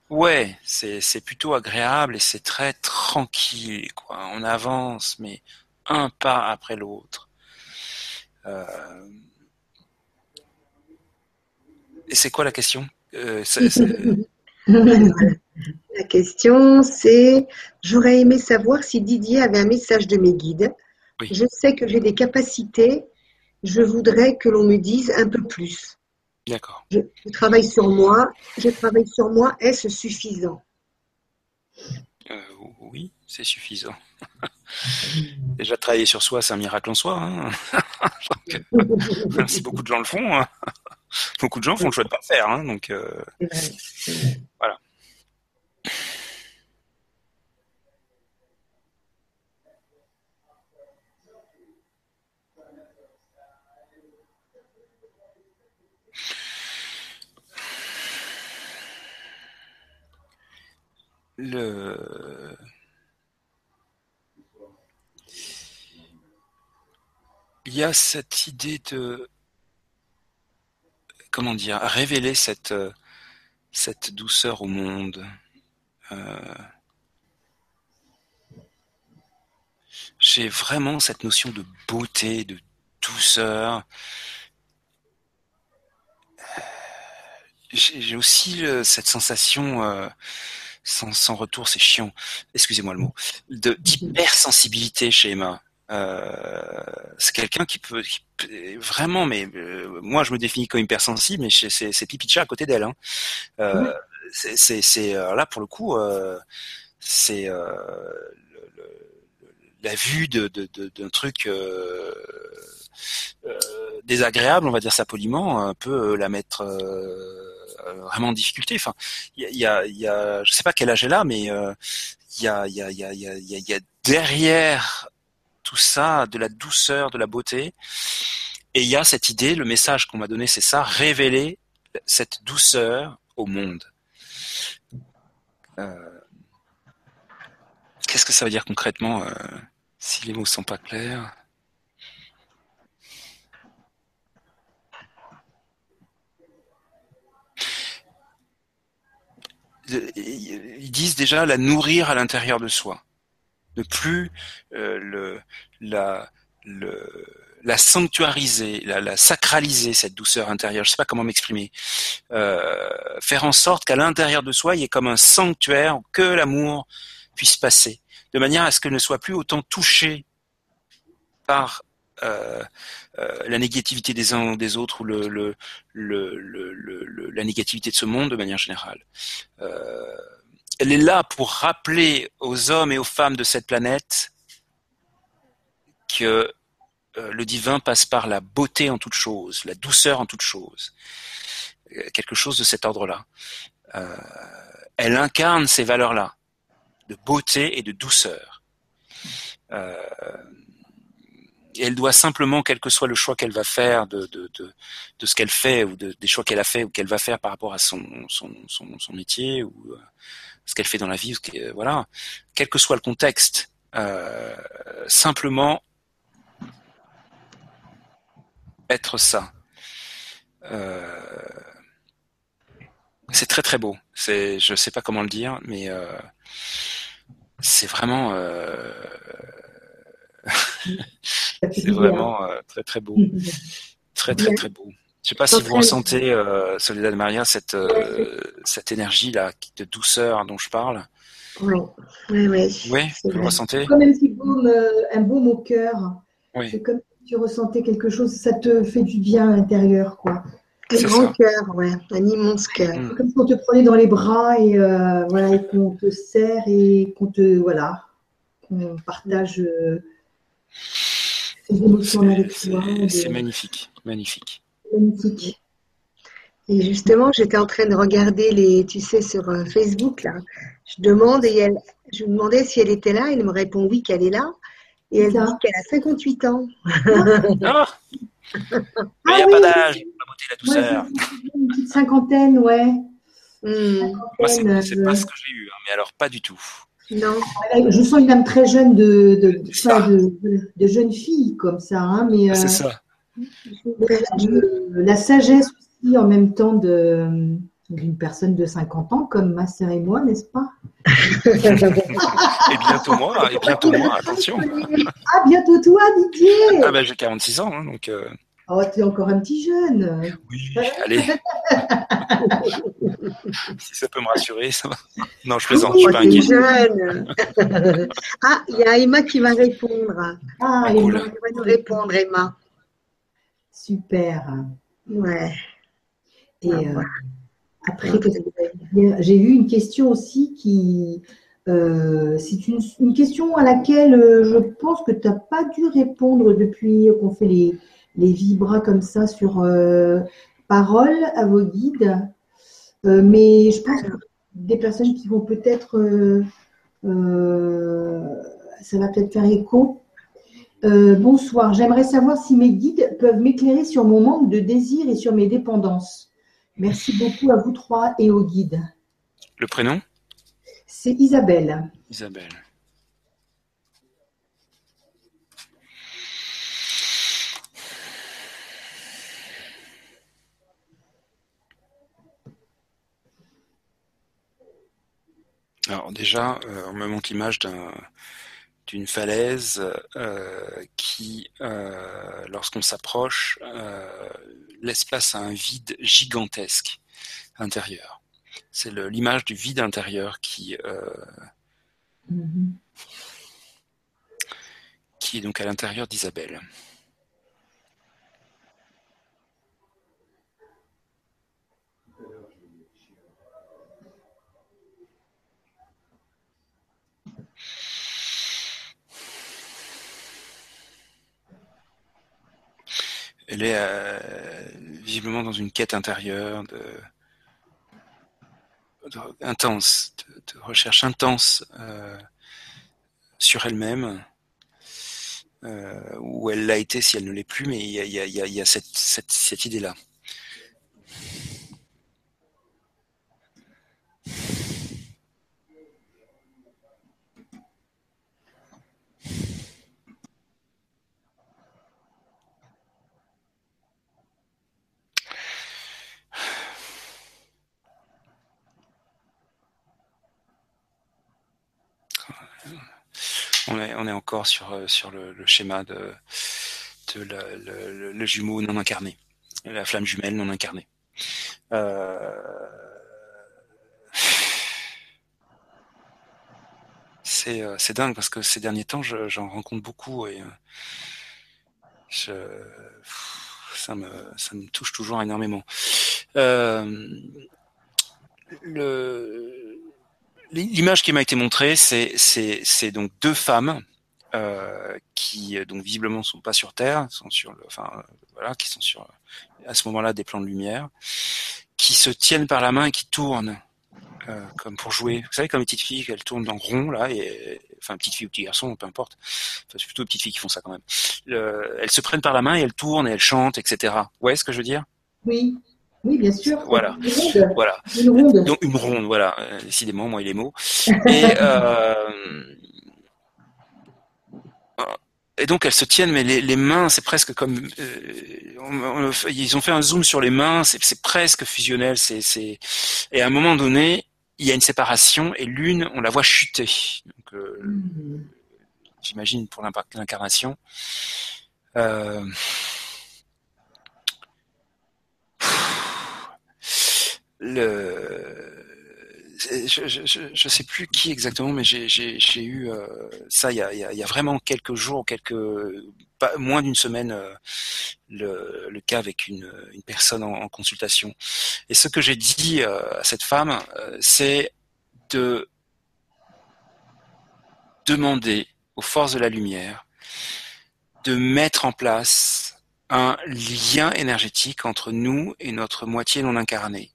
Ouais, c'est c'est plutôt agréable et c'est très tranquille. Quoi. On avance, mais un pas après l'autre. Euh, et c'est quoi la question? Euh, La question, c'est j'aurais aimé savoir si Didier avait un message de mes guides. Je sais que j'ai des capacités. Je voudrais que l'on me dise un peu plus. D'accord. Je, travaille sur moi. Je travaille sur moi. Est-ce suffisant? Euh, Oui, c'est suffisant. Déjà, travailler sur soi, c'est un miracle en soi. Hein. Même si beaucoup de gens le font. Hein. Beaucoup de gens font le choix de pas le faire, hein, donc euh, voilà. Le il y a cette idée de comment dire, révéler cette, euh, cette douceur au monde. Euh, j'ai vraiment cette notion de beauté, de douceur. J'ai aussi cette sensation, sans, retour, c'est chiant, excusez-moi le mot, d'hypersensibilité chez Emma. Euh, c'est quelqu'un qui peut, vraiment, mais euh, moi je me définis comme hypersensible, mais c'est pipi à côté d'elle. Hein. Euh, c'est là pour le coup, c'est la vue de d'un truc désagréable, on va dire ça poliment, peut la mettre vraiment en difficulté. Enfin, il y a, y a, je sais pas quel âge elle a, mais il y a, y a, y a, y a derrière tout ça, de la douceur, de la beauté. Et il y a cette idée, le message qu'on m'a donné, c'est ça, révéler cette douceur au monde. Euh, qu'est-ce que ça veut dire concrètement euh, si les mots sont pas clairs? Ils disent déjà la nourrir à l'intérieur de soi, ne plus euh, le, la, le, la sanctuariser, la, la, sacraliser cette douceur intérieure. Je sais pas comment m'exprimer. Euh, faire en sorte qu'à l'intérieur de soi, il y ait comme un sanctuaire que l'amour puisse passer, de manière à ce qu'elle ne soit plus autant touchée par euh, euh, la négativité des uns ou des autres ou le, le, le, la négativité de ce monde de manière générale. Euh, elle est là pour rappeler aux hommes et aux femmes de cette planète que euh, le divin passe par la beauté en toute chose, la douceur en toute chose, euh, quelque chose de cet ordre-là. Euh, elle incarne ces valeurs-là, de beauté et de douceur. Elle doit simplement, quel que soit le choix qu'elle va faire de, de, de, ce qu'elle fait ou des choix qu'elle a fait ou qu'elle va faire par rapport à son, son, son, son métier ou ce qu'elle fait dans la vie, voilà, quel que soit le contexte, simplement être ça. Euh, c'est très très beau. C'est, je sais pas comment le dire, mais euh, c'est vraiment, euh, c'est vraiment très très beau, très très très beau. Je sais pas si vous ressentez, Soledad Maria, cette cette énergie là de douceur dont je parle. Oui, oui, oui. Oui, vous le ressentez? Comme un petit baume, un baume au cœur. Oui. C'est comme tu ressentais quelque chose, ça te fait du bien à l'intérieur, quoi. Un grand cœur, ouais, un immense cœur. Mm. Comme si on te prenait dans les bras et euh, voilà, et qu'on te serre et qu'on te voilà, qu'on partage euh, émotions avec toi. C'est magnifique, magnifique. Magnifique. Et justement, j'étais en train de regarder les, tu sais, sur euh, Facebook là. Je demande et elle, je lui demandais si elle était là. Elle me répond oui qu'elle est là. Et elle dit qu'elle a 58 ans. Ah. Mais il n'y a ah pas d'âge la beauté la douceur. une petite cinquantaine, ouais. Moi, c'est pas ce que j'ai eu, hein, mais alors pas du tout. Non. Je sens une âme très jeune de, de, de, de jeune fille comme ça. Hein, mais, euh, c'est ça. la sagesse aussi en même temps de d'une personne de 50 ans comme ma sœur et moi, n'est-ce pas? Et bientôt moi, et bientôt moi, attention. Ah, bientôt toi, Didier Ah ben j'ai 46 ans, hein, donc... Euh... Oh, es encore un petit jeune. Oui, allez. si ça peut me rassurer, ça va. Non, je plaisante, je suis pas inquiet. jeune. ah, il y a Emma qui va répondre. Ah, ah cool. Emma va nous répondre, Emma. Super. Ouais. Et ah, euh, après, j'ai eu une question aussi qui. Euh, c'est une, une, question à laquelle euh, je pense que tu n'as pas dû répondre depuis qu'on fait les, les vibras comme ça sur euh, parole à vos guides. Euh, mais je pense que des personnes qui vont peut-être. ça va peut-être faire écho. bonsoir, j'aimerais savoir si mes guides peuvent m'éclairer sur mon manque de désir et sur mes dépendances. Merci beaucoup à vous trois et au guide. Le prénom? C'est Isabelle. Isabelle. Alors déjà, euh, on me montre l'image d'une falaise euh, qui, euh, lorsqu'on s'approche, laisse place à un vide gigantesque intérieur. C'est l'image du vide intérieur qui, mm-hmm. qui est donc à l'intérieur d'Isabelle. Elle est euh, visiblement dans une quête intérieure de, intense, de, recherche intense euh, sur elle-même. ou elle l'a été si elle ne l'est plus, mais il y a, cette, cette idée-là. On est, encore sur, euh, le, schéma de, le, jumeau non incarné, la flamme jumelle non incarnée. Euh, euh, c'est dingue parce que ces derniers temps, j'en rencontre beaucoup et ça, me, ça me touche toujours énormément. le, L'image qui m'a été montrée, c'est c'est donc deux femmes euh, qui donc visiblement sont pas sur Terre, sont sur le, enfin voilà, qui sont sur à ce moment-là des plans de lumière, qui se tiennent par la main et qui tournent euh, comme pour jouer. Vous savez comme les petites filles, elles tournent en rond là, et enfin petite fille ou petit garçon, peu importe. Enfin, c'est plutôt les petites filles qui font ça quand même. Le, elles se prennent par la main et elles tournent et elles chantent, etc. Vous voyez ce que je veux dire? Oui. Oui, bien sûr. Voilà. Voilà. Une ronde. Donc une ronde, voilà. Euh, décidément, moi, il est mots. Et, euh, et donc elles se tiennent, mais les, les mains, c'est presque comme euh, ils ont fait un zoom sur les mains, c'est presque fusionnel. C'est et à un moment donné, il y a une séparation et l'une, on la voit chuter. Donc euh, mm. j'imagine pour l'incarnation. Euh, je, je, sais plus qui exactement, mais j'ai eu euh, ça il y a, vraiment quelques jours, quelques moins d'une semaine, euh, le, cas avec une, une personne en, consultation. Et ce que j'ai dit euh, à cette femme, c'est de demander aux forces de la lumière de mettre en place un lien énergétique entre nous et notre moitié non incarnée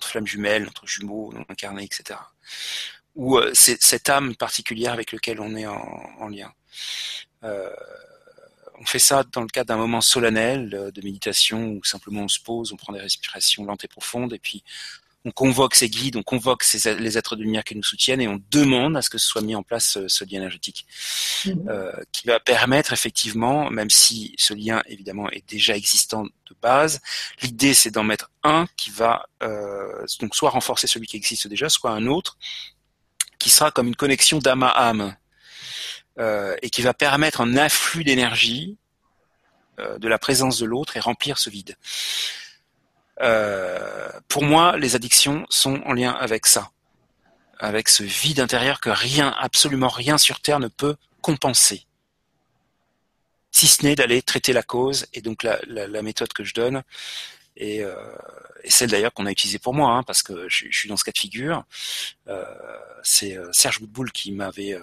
notre flamme jumelle, notre jumeau non incarné, etc. Ou euh, cette âme particulière avec laquelle on est en, lien. Euh, on fait ça dans le cadre d'un moment solennel euh, de méditation où simplement on se pose, on prend des respirations lentes et profondes et puis on convoque ces guides, on convoque ces, les êtres de lumière qui nous soutiennent et on demande à ce que ce soit mis en place ce, lien énergétique mmh. euh, qui va permettre effectivement, même si ce lien évidemment est déjà existant de base, l'idée c'est d'en mettre un qui va euh, donc soit renforcer celui qui existe déjà, soit un autre qui sera comme une connexion d'âme à âme euh, et qui va permettre un afflux d'énergie euh, de la présence de l'autre et remplir ce vide. Euh, pour moi, les addictions sont en lien avec ça, avec ce vide intérieur que rien, absolument rien sur Terre ne peut compenser, si ce n'est d'aller traiter la cause. Et donc la, méthode que je donne et, euh, celle d'ailleurs qu'on a utilisée pour moi, hein, parce que je, suis dans ce cas de figure. Euh, c'est Serge Boutboul qui m'avait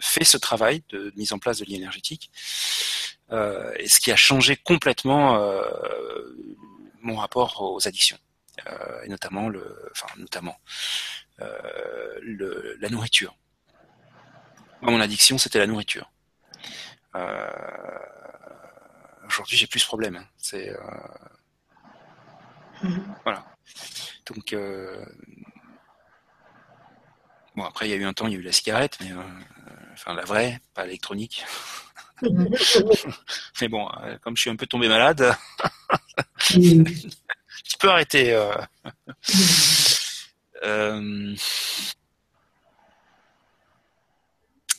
fait ce travail de mise en place de lien énergétique. Euh, et ce qui a changé complètement euh, mon rapport aux addictions, euh, et notamment le, enfin notamment le, la nourriture. mon addiction, c'était la nourriture. Aujourd'hui, j'ai plus ce problème. Hein. C'est mhm. voilà. Donc bon, après, il y a eu un temps, il y a eu la cigarette, mais enfin la vraie, pas l'électronique. Mais bon, euh, comme je suis un peu tombé malade, tu peux arrêter. Euh. Euh,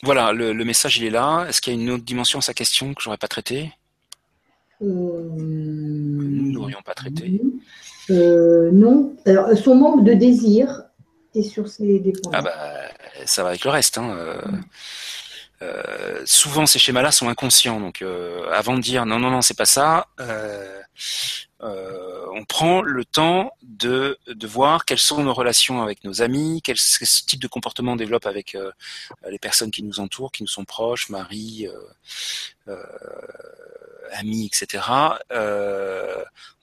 voilà, le, message il est là. Est-ce qu'il y a une autre dimension à sa question que j'aurais pas traitée? Nous n'aurions pas traité. non. Alors, son manque de désir est sur ces points. Ah bah, ça va avec le reste. Hein. Euh, souvent ces schémas-là sont inconscients. Donc euh, avant de dire non non non c'est pas ça, euh, on prend le temps de, voir quelles sont nos relations avec nos amis, quel, type de comportement développe avec les personnes qui nous entourent, qui nous sont proches, mari, amis, etc.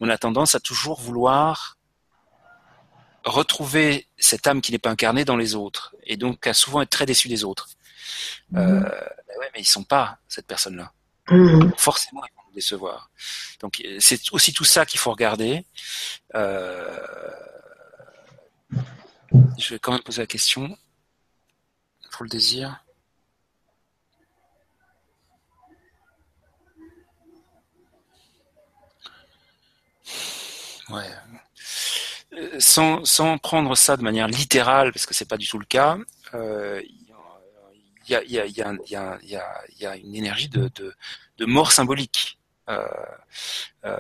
on a tendance à toujours vouloir retrouver cette âme qui n'est pas incarnée dans les autres, et donc à souvent être très déçu des autres. Euh, ben ouais, mais ils sont pas cette personne-là. Mmh. Forcément, ils vont nous décevoir. Donc c'est aussi tout ça qu'il faut regarder. Euh, je vais quand même poser la question pour le désir. Ouais. Sans, sans prendre ça de manière littérale, parce que c'est pas du tout le cas, euh, il y, a, y, a, y, a, y, a, une énergie de, de, de mort symbolique. Euh, euh,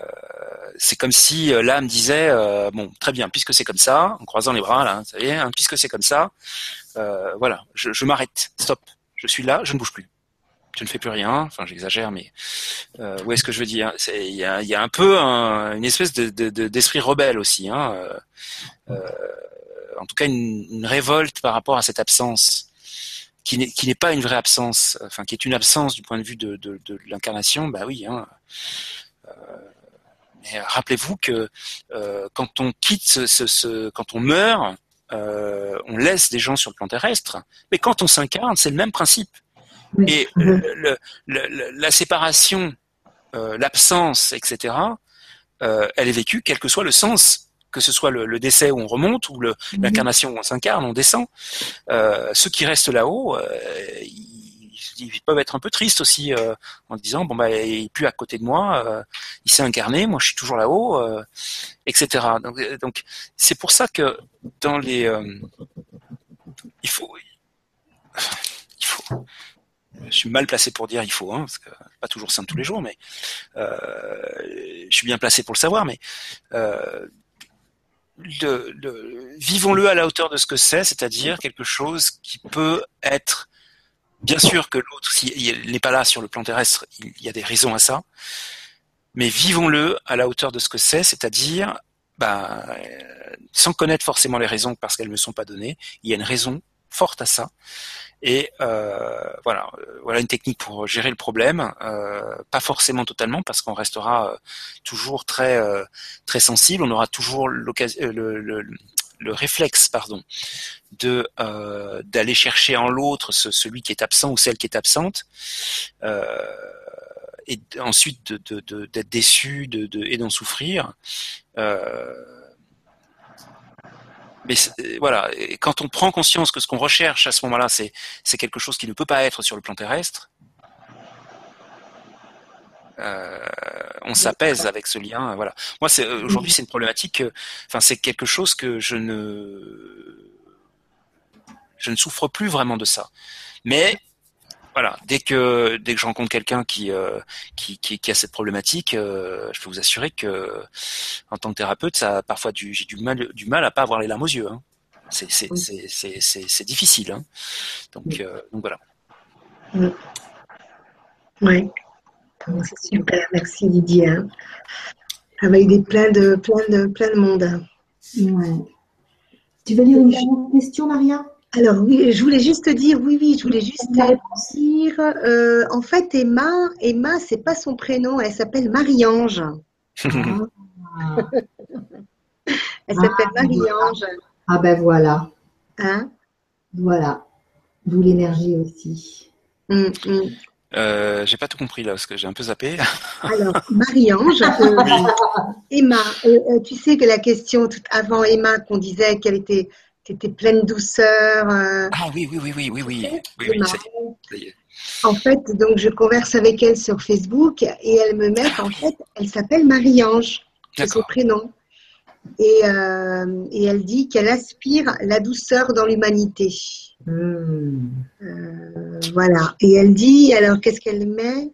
c'est comme si euh, l'âme disait euh, bon très bien puisque c'est comme ça en croisant les bras là ça y hein, puisque c'est comme ça euh, voilà je, je m'arrête stop je suis là je ne bouge plus je ne fais plus rien enfin j'exagère mais euh, où est-ce que je veux dire il y a, y a, un peu un, une espèce de, d'esprit de, rebelle aussi hein, en tout cas une, une révolte par rapport à cette absence qui n'est pas une vraie absence, enfin qui est une absence du point de vue de, de, de l'incarnation, bah oui. Hein, euh, mais rappelez-vous que euh, quand on quitte ce, ce, ce quand on meurt, euh, on laisse des gens sur le plan terrestre, mais quand on s'incarne, c'est le même principe. Et le, le, la séparation, l'absence, etc., elle est vécue quel que soit le sens que ce soit le, décès où on remonte ou mhm. l'incarnation où on s'incarne, on descend. Euh, ceux qui restent là-haut, euh, ils, peuvent être un peu tristes aussi euh, en disant bon bah il est plus à côté de moi, il s'est incarné, moi je suis toujours là-haut, etc. Donc donc c'est pour ça que dans les il faut il faut je suis mal placé pour dire il faut, hein, parce que pas toujours simple tous les jours, mais je suis bien placé pour le savoir, mais vivons-le à la hauteur de ce que c'est, c'est-à-dire quelque chose qui peut être, bien sûr que l'autre, s'il n'est pas là sur le plan terrestre, il y a des raisons à ça, mais vivons-le à la hauteur de ce que c'est, c'est-à-dire, bah, sans connaître forcément les raisons parce qu'elles ne sont pas données, il y a une raison forte à ça, et euh, voilà, euh, voilà une technique pour gérer le problème. Euh, pas forcément totalement parce qu'on restera euh, toujours très euh, très sensible. On aura toujours l'occasion, le, le, le, réflexe, pardon, de d'aller chercher en l'autre ce, celui qui est absent ou celle qui est absente. et ensuite d'être de, de, de, déçu et d'en souffrir. Euh, mais euh, voilà, et quand on prend conscience que ce qu'on recherche à ce moment-là, c'est c'est quelque chose qui ne peut pas être sur le plan terrestre, euh, on s'apaise avec ce lien. Voilà. Moi, c'est aujourd'hui, c'est une problématique. Enfin, c'est quelque chose que je ne je ne souffre plus vraiment de ça. Mais voilà, dès que dès que je rencontre quelqu'un qui, euh, qui, qui, qui a cette problématique, euh, je peux vous assurer que en tant que thérapeute, ça parfois du, j'ai du mal du mal à pas avoir les larmes aux yeux. Hein. C'est c'est, c'est, c'est, c'est, difficile. Hein. Donc euh, donc voilà. Oui. C'est super, merci Didier. Hein. Avec des plein de plein de plein de monde. Ouais. Tu veux lire une dernière question, Maria? Alors oui, je voulais juste dire, oui, oui, je voulais juste dire, euh, en fait, Emma, Emma, c'est pas son prénom, elle s'appelle Marie-Ange. Ah. elle s'appelle ah, Marie-Ange. Ah ben voilà. Hein? Voilà. D'où l'énergie aussi. Hum, hum. Euh, j'ai pas tout compris là parce que j'ai un peu zappé. Alors, Marie-Ange, euh, Emma, tu sais que la question tout avant Emma qu'on disait qu'elle était tu étais pleine douceur. Euh, ah oui, oui, oui, oui, oui, oui. oui, oui en fait, donc je converse avec elle sur Facebook et elle me met, en fait, elle s'appelle Marie-Ange, c'est son prénom. Et, euh, et elle dit qu'elle aspire la douceur dans l'humanité. Hmm. Euh, voilà. Et elle dit, alors qu'est-ce qu'elle met?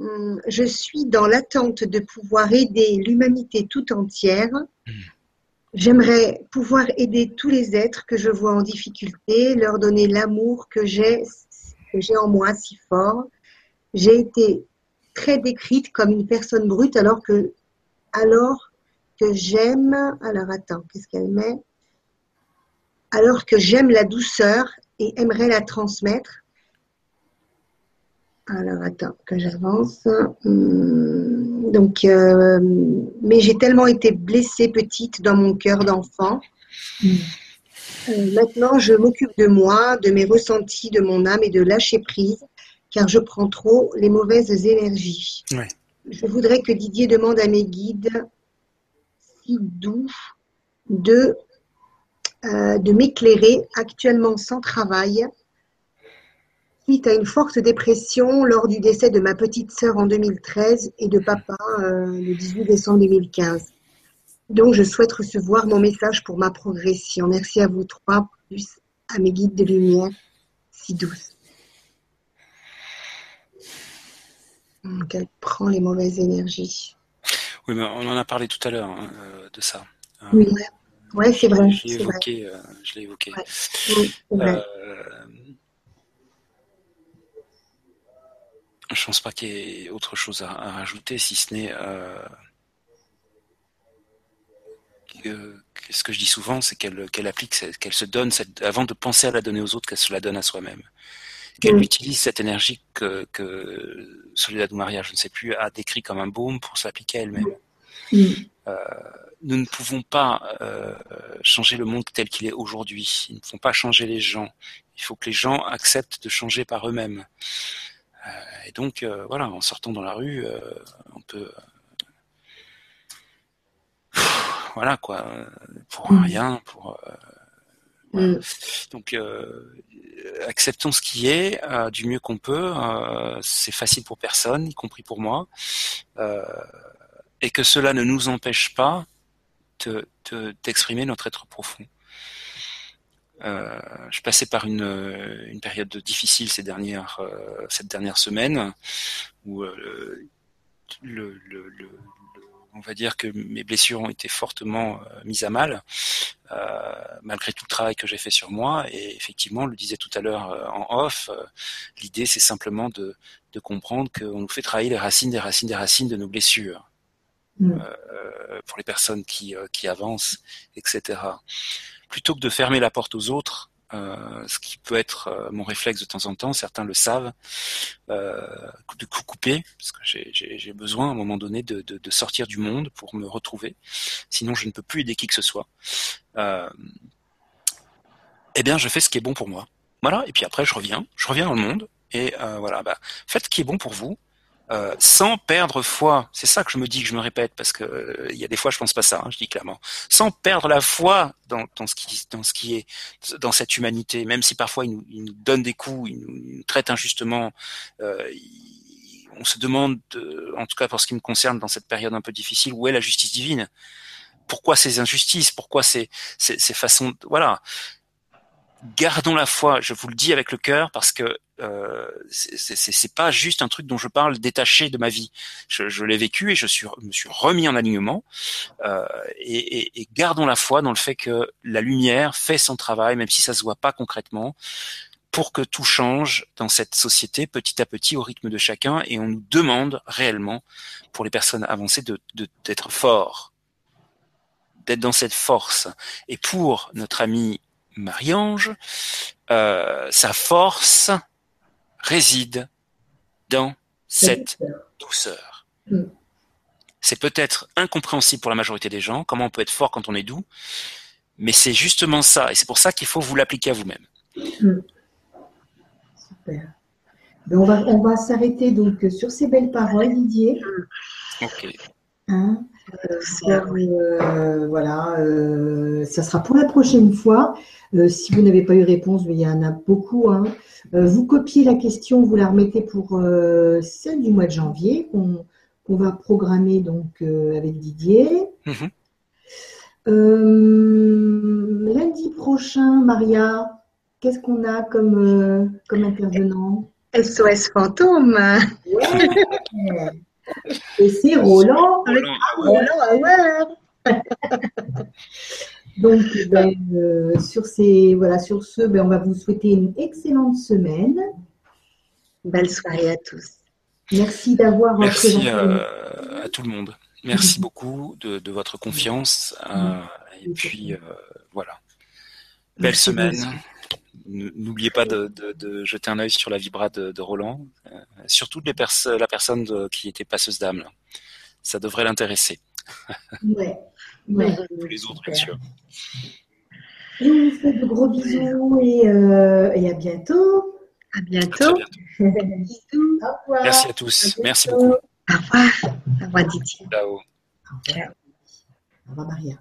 Hmm, Je suis dans l'attente de pouvoir aider l'humanité tout entière. Hmm. J'aimerais pouvoir aider tous les êtres que je vois en difficulté, leur donner l'amour que j'ai en moi si fort. J'ai été très décrite comme une personne brute alors que alors que j'aime alors attends, qu'est-ce qu'elle met? Alors que j'aime la douceur et aimerais la transmettre. Alors attends, que j'avance. Hum, donc, euh, mais j'ai tellement été blessée petite dans mon cœur d'enfant. Hum. Euh, maintenant, je m'occupe de moi, de mes ressentis, de mon âme et de lâcher prise, car je prends trop les mauvaises énergies. Je voudrais que Didier demande à mes guides si doux de, euh, de m'éclairer actuellement sans travail suite à une forte dépression lors du décès de ma petite sœur en 2013 et de papa euh, le 18 décembre 2015. Donc, je souhaite recevoir mon message pour ma progression. Merci à vous trois, plus à mes guides de lumière si douces. Donc, elle prend les mauvaises énergies. Oui, mais on en a parlé tout à l'heure hein, euh, de ça. Oui, ouais, c'est vrai. Je l'ai évoqué. Euh, je l'ai évoqué. Oui, euh, je pense pas qu'il y ait autre chose à, rajouter, si ce n'est ce que je dis souvent, c'est qu'elle applique, qu'elle se donne, cette, avant de penser à la donner aux autres, qu'elle se la donne à soi-même. Qu'elle utilise cette énergie que, que Soledad Maria, je ne sais plus, a décrit comme un baume pour s'appliquer à elle-même. Euh, nous ne pouvons pas euh, changer le monde tel qu'il est aujourd'hui. Ils ne pouvons pas changer les gens. Il faut que les gens acceptent de changer par eux-mêmes. Euh, et donc, voilà, en sortant dans la rue, on peut voilà quoi, pour mm. rien, pour. Euh, mm. Donc, euh, acceptons ce qui est euh, du mieux qu'on peut. c'est facile pour personne, y compris pour moi, et que cela ne nous empêche pas d'exprimer notre être profond. Je passais par une, une, période difficile ces dernières, cette dernière semaine où le, le, on va dire que mes blessures ont été fortement euh, mises à mal, euh, malgré tout le travail que j'ai fait sur moi. Et effectivement, on le disait tout à l'heure euh, en off, l'idée c'est simplement de, comprendre qu'on nous fait travailler les racines des racines des racines de nos blessures. Mm. pour les personnes qui, qui avancent, etc. Plutôt que de fermer la porte aux autres, euh, ce qui peut être euh, mon réflexe de temps en temps, certains le savent, euh, de couper, parce que j'ai besoin à un moment donné de, de, de, sortir du monde pour me retrouver, sinon je ne peux plus aider qui que ce soit. Euh, eh bien, je fais ce qui est bon pour moi. Voilà, et puis après je reviens, je reviens dans le monde, et euh, voilà, bah, faites ce qui est bon pour vous, euh, sans perdre foi. C'est ça que je me dis, que je me répète, parce que euh, il y a des fois je pense pas ça, hein, je dis clairement. Sans perdre la foi dans, dans, ce qui, dans ce qui est, dans cette humanité, même si parfois il nous, il nous donne des coups, il nous, il traite injustement. Euh, on se demande, en tout cas pour ce qui me concerne dans cette période un peu difficile, où est la justice divine? Pourquoi ces injustices? Pourquoi ces, ces, ces façons Voilà gardons la foi. Je vous le dis avec le cœur parce que euh, c'est pas juste un truc dont je parle détaché de ma vie. Je, je l'ai vécu et je suis, me suis remis en alignement. Euh, et, et, gardons la foi dans le fait que la lumière fait son travail, même si ça se voit pas concrètement, pour que tout change dans cette société petit à petit au rythme de chacun. Et on nous demande réellement, pour les personnes avancées, de d'être fort, d'être dans cette force. Et pour notre ami Marie-Ange, euh, sa force réside dans cette douceur. Mm. C'est peut-être incompréhensible pour la majorité des gens, comment on peut être fort quand on est doux, mais c'est justement ça, et c'est pour ça qu'il faut vous l'appliquer à vous-même. Mm. Super. Ben, on va, on va s'arrêter donc sur ces belles paroles, Didier. Ok. Hein euh, voilà, euh, ça sera pour la prochaine fois. Euh, si vous n'avez pas eu réponse, mais il y en a beaucoup. Hein. vous copiez la question, vous la remettez pour celle du mois de janvier qu'on va programmer donc avec Didier. Mhm. lundi prochain, Maria, qu'est-ce qu'on a comme, comme intervenant? SOS fantôme. Et c'est Roland avec Roland Donc, ben, euh, sur, ces, voilà, sur ce, ben, on va vous souhaiter une excellente semaine. Belle soirée à tous. Merci d'avoir Merci euh, à tout le monde. Merci beaucoup de, de votre confiance. Euh, et puis, voilà. Belle semaine. N'oubliez pas de, jeter un œil sur la vibra de, Roland, euh, surtout les la personne qui était passeuse d'âme. Ça devrait l'intéresser. Ouais. les autres, bien sûr. Je vous fais de gros bisous et, euh, et à bientôt. À bientôt. Bisous. Au revoir. Merci à tous. Merci beaucoup. Au revoir. Au revoir, Didi. Ciao. Au revoir. Au revoir, Maria.